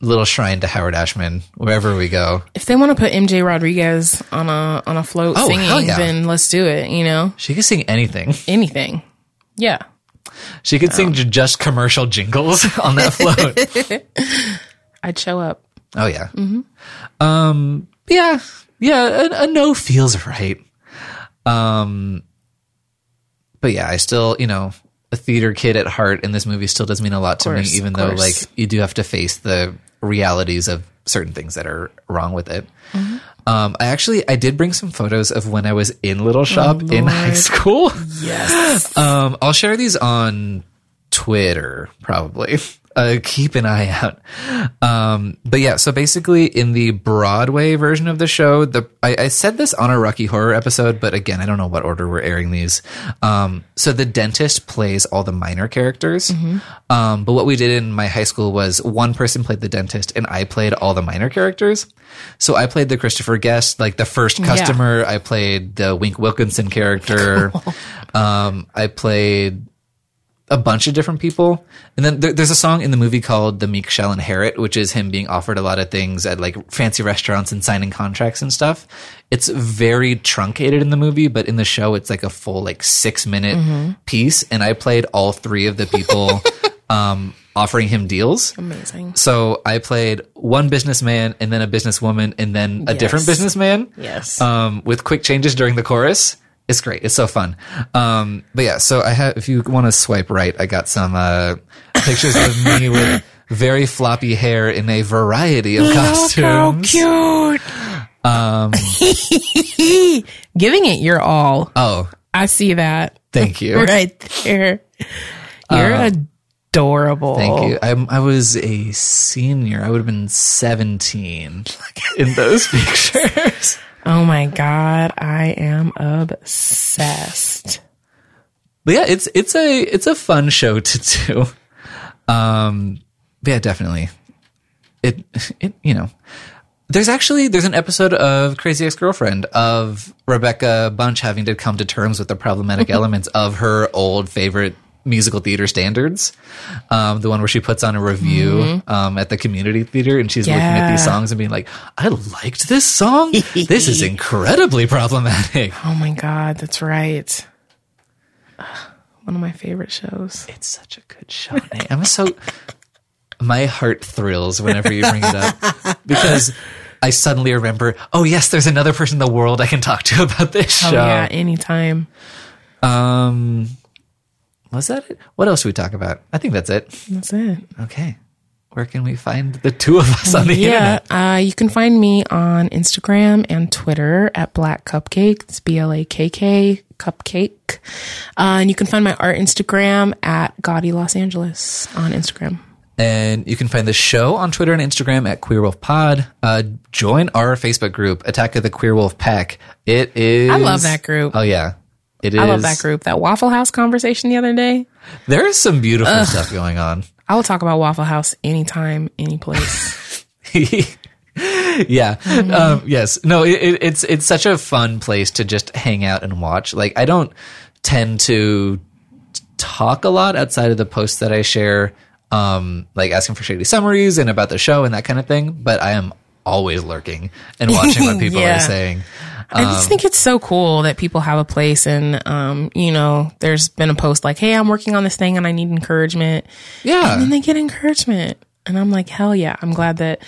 little shrine to Howard Ashman wherever we go. If they want to put MJ Rodriguez on a on a float Oh, singing, yeah. then let's do it. You know, She could sing anything. anything. Yeah, She could sing just commercial jingles on that float. I'd show up. Oh yeah. Um. Yeah. Yeah. A, a no feels right. Um. But yeah, I still, you know, a theater kid at heart, and this movie still does mean a lot to course, me, even though like you do have to face the realities of certain things that are wrong with it. Mm-hmm. Um, I actually I did bring some photos of when I was in Little Shop in high school. Yes. Um, I'll share these on Twitter probably. Uh, keep an eye out. Um, but yeah, so basically in the Broadway version of the show, the I, I said this on a Rocky Horror episode, but again, I don't know what order we're airing these. Um, so the dentist plays all the minor characters. Um, but what we did in my high school was one person played the dentist and I played all the minor characters. So I played the Christopher Guest, like the first customer. I played the Wink Wilkinson character. Um, I played a bunch of different people. And then there, there's a song in the movie called The Meek Shall Inherit, which is him being offered a lot of things at like fancy restaurants and signing contracts and stuff. It's very truncated in the movie, but in the show, it's like a full like six minute piece. And I played all three of the people, um, offering him deals. Amazing. So I played one businessman and then a businesswoman and then a different businessman Yes. um, with quick changes during the chorus. It's great. It's so fun. Um, but yeah, so I have, if you want to swipe right, I got some, uh, pictures of me with very floppy hair in a variety of costumes. Oh cute. Um, Giving it your all. oh, I see that thank you. right there. You're adorable. Thank you. I'm, I was a senior. I would have been 17 in those pictures. Oh my god, I am obsessed. But yeah, it's it's a it's a fun show to do. Um, yeah, definitely. It it you know, there's actually there's an episode of Crazy Ex Girlfriend of Rebecca Bunch having to come to terms with the problematic elements of her old favorite musical theater standards. Um, the one where she puts on a review um, at the community theater and she's looking at these songs and being like, I liked this song. this is incredibly problematic. Oh my god, that's right. One of my favorite shows. It's such a good show. Nate. I'm so. my heart thrills whenever you bring it up because I suddenly remember, oh yes, there's another person in the world I can talk to about this Oh show. yeah, anytime. Um, was that it? What else should we talk about? I think that's it. That's it. Okay. Where can we find the two of us on the Yeah, internet? uh, you can find me on Instagram and Twitter at Blakk Cupcake. It's B L A K K Cupcake. Uh, and you can find my art Instagram at Gaudy Los Angeles on Instagram. And you can find the show on Twitter and Instagram at Queer Wolf Pod. Uh, join our Facebook group, Attack of the Queer Wolf Pack. It is. I love that group. Oh yeah, it is. I love that group. That Waffle House conversation the other day. There is some beautiful stuff going on. I will talk about Waffle House anytime, any place. yeah. Um, yes. No. It, it, it's it's such a fun place to just hang out and watch. Like I don't tend to talk a lot outside of the posts that I share, um, like asking for shady summaries and about the show and that kind of thing. But I am always lurking and watching what people Yeah. are saying. I just think it's so cool that people have a place and, um, you know, there's been a post like, Hey, I'm working on this thing and I need encouragement. Yeah. And then they get encouragement. And I'm like, hell yeah. I'm glad that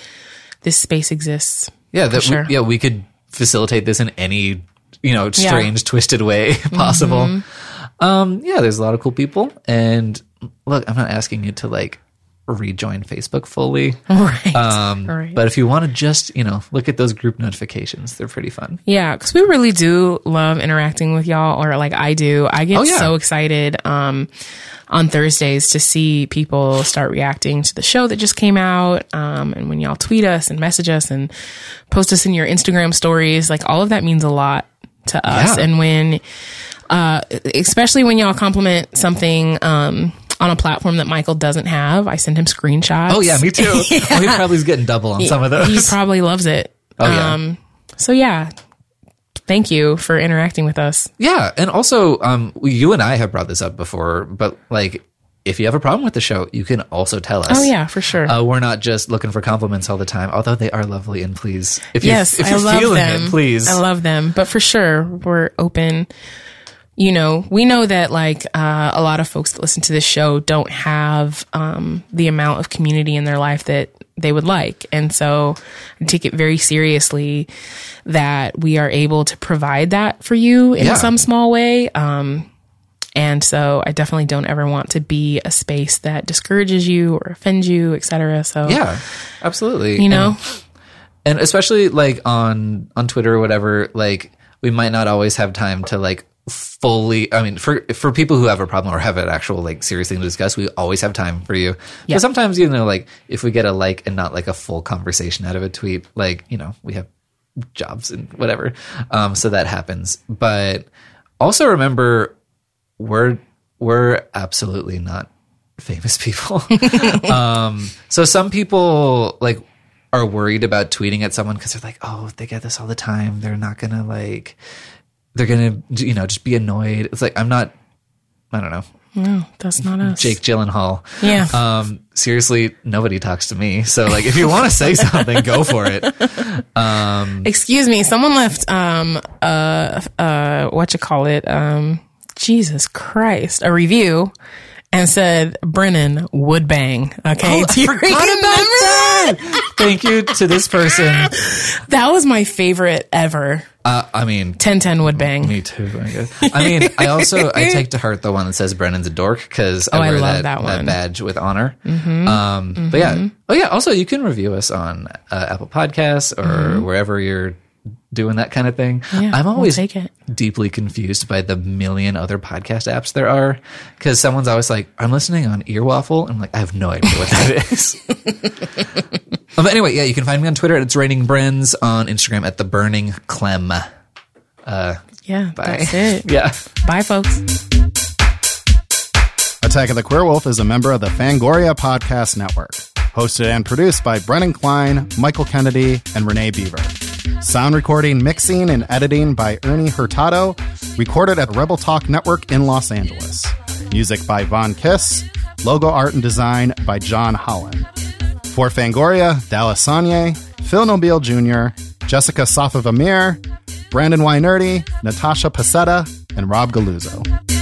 this space exists. Yeah, that sure. we, yeah, we could facilitate this in any you know strange, twisted way possible. Mm-hmm. Um, yeah, there's a lot of cool people, and look, I'm not asking you to like rejoin Facebook fully, Right. um, Right. but if you want to just you know look at those group notifications, they're pretty fun. Yeah, because we really do love interacting with y'all, or like I do. I get Oh, yeah. so excited um, on Thursdays to see people start reacting to the show that just came out. Um, and when y'all tweet us and message us and post us in your Instagram stories, like all of that means a lot to us. Yeah. And when, uh, especially when y'all compliment something, um, on a platform that Michael doesn't have, I send him screenshots. Oh yeah, me too. Oh, he probably is getting double on some of those. He probably loves it. Oh, yeah. Um, so yeah, thank you for interacting with us. Yeah, and also, um, you and I have brought this up before, but like, if you have a problem with the show, you can also tell us. Oh yeah, for sure. Uh, we're not just looking for compliments all the time, although they are lovely. And please, if you yes, if I you're love feeling them. it, please. I love them, but for sure, we're open. You know, we know that like uh, a lot of folks that listen to this show don't have um, the amount of community in their life that they would like, and so I take it very seriously that we are able to provide that for you in Yeah. some small way. Um, and so I definitely don't ever want to be a space that discourages you or offends you, etc. So yeah, absolutely. you know, and, and especially like on on Twitter or whatever, like we might not always have time to like fully i mean for for people who have a problem or have an actual like serious thing to discuss we always have time for you. Yeah. but sometimes you know like if we get a like and not like a full conversation out of a tweet like you know we have jobs and whatever um so that happens. But also remember we're we're absolutely not famous people. Um so some people like are worried about tweeting at someone because they're like oh they get this all the time. They're not gonna like they're gonna you know just be annoyed it's like i'm not i don't know no, that's not us. jake gyllenhaal Yeah. um seriously nobody talks to me so like if you want to say something go for it Excuse me, someone left um uh uh what you call it um Jesus Christ a review and said Brennan would bang. Okay, Do you remember that? thank you to this person That was my favorite ever. Uh, i mean 1010 would bang. Me too. I guess. I mean, I also I take to heart the one that says Brennan's a dork because I Oh, I wear love that, that one. badge with honor. Um, But yeah, oh yeah. Also, you can review us on uh, Apple Podcasts or wherever you're doing that kind of thing. Yeah, I'm we'll always take it. deeply confused by the million other podcast apps there are because someone's always like, "I'm listening on Earwaffle." And I'm like, I have no idea what that is. Um, but anyway, yeah, you can find me on Twitter at It's Raining Brens, on Instagram at The Burning Clem. Yeah, Bye. that's it. Yeah. Bye, folks. Attack of the Queer Wolf is a member of the Fangoria Podcast Network. Hosted and produced by Brennan Klein, Michael Kennedy, and Renee Beaver. Sound recording, mixing, and editing by Ernie Hurtado. Recorded at Rebel Talk Network in Los Angeles. Music by Von Kiss. Logo art and design by John Holland. For Fangoria, Dallas Sonnier, Phil Nobile Jr., Jessica Safavimehr, Brandon Weinerty, Natasha Pasetta, and Rob Galluzzo.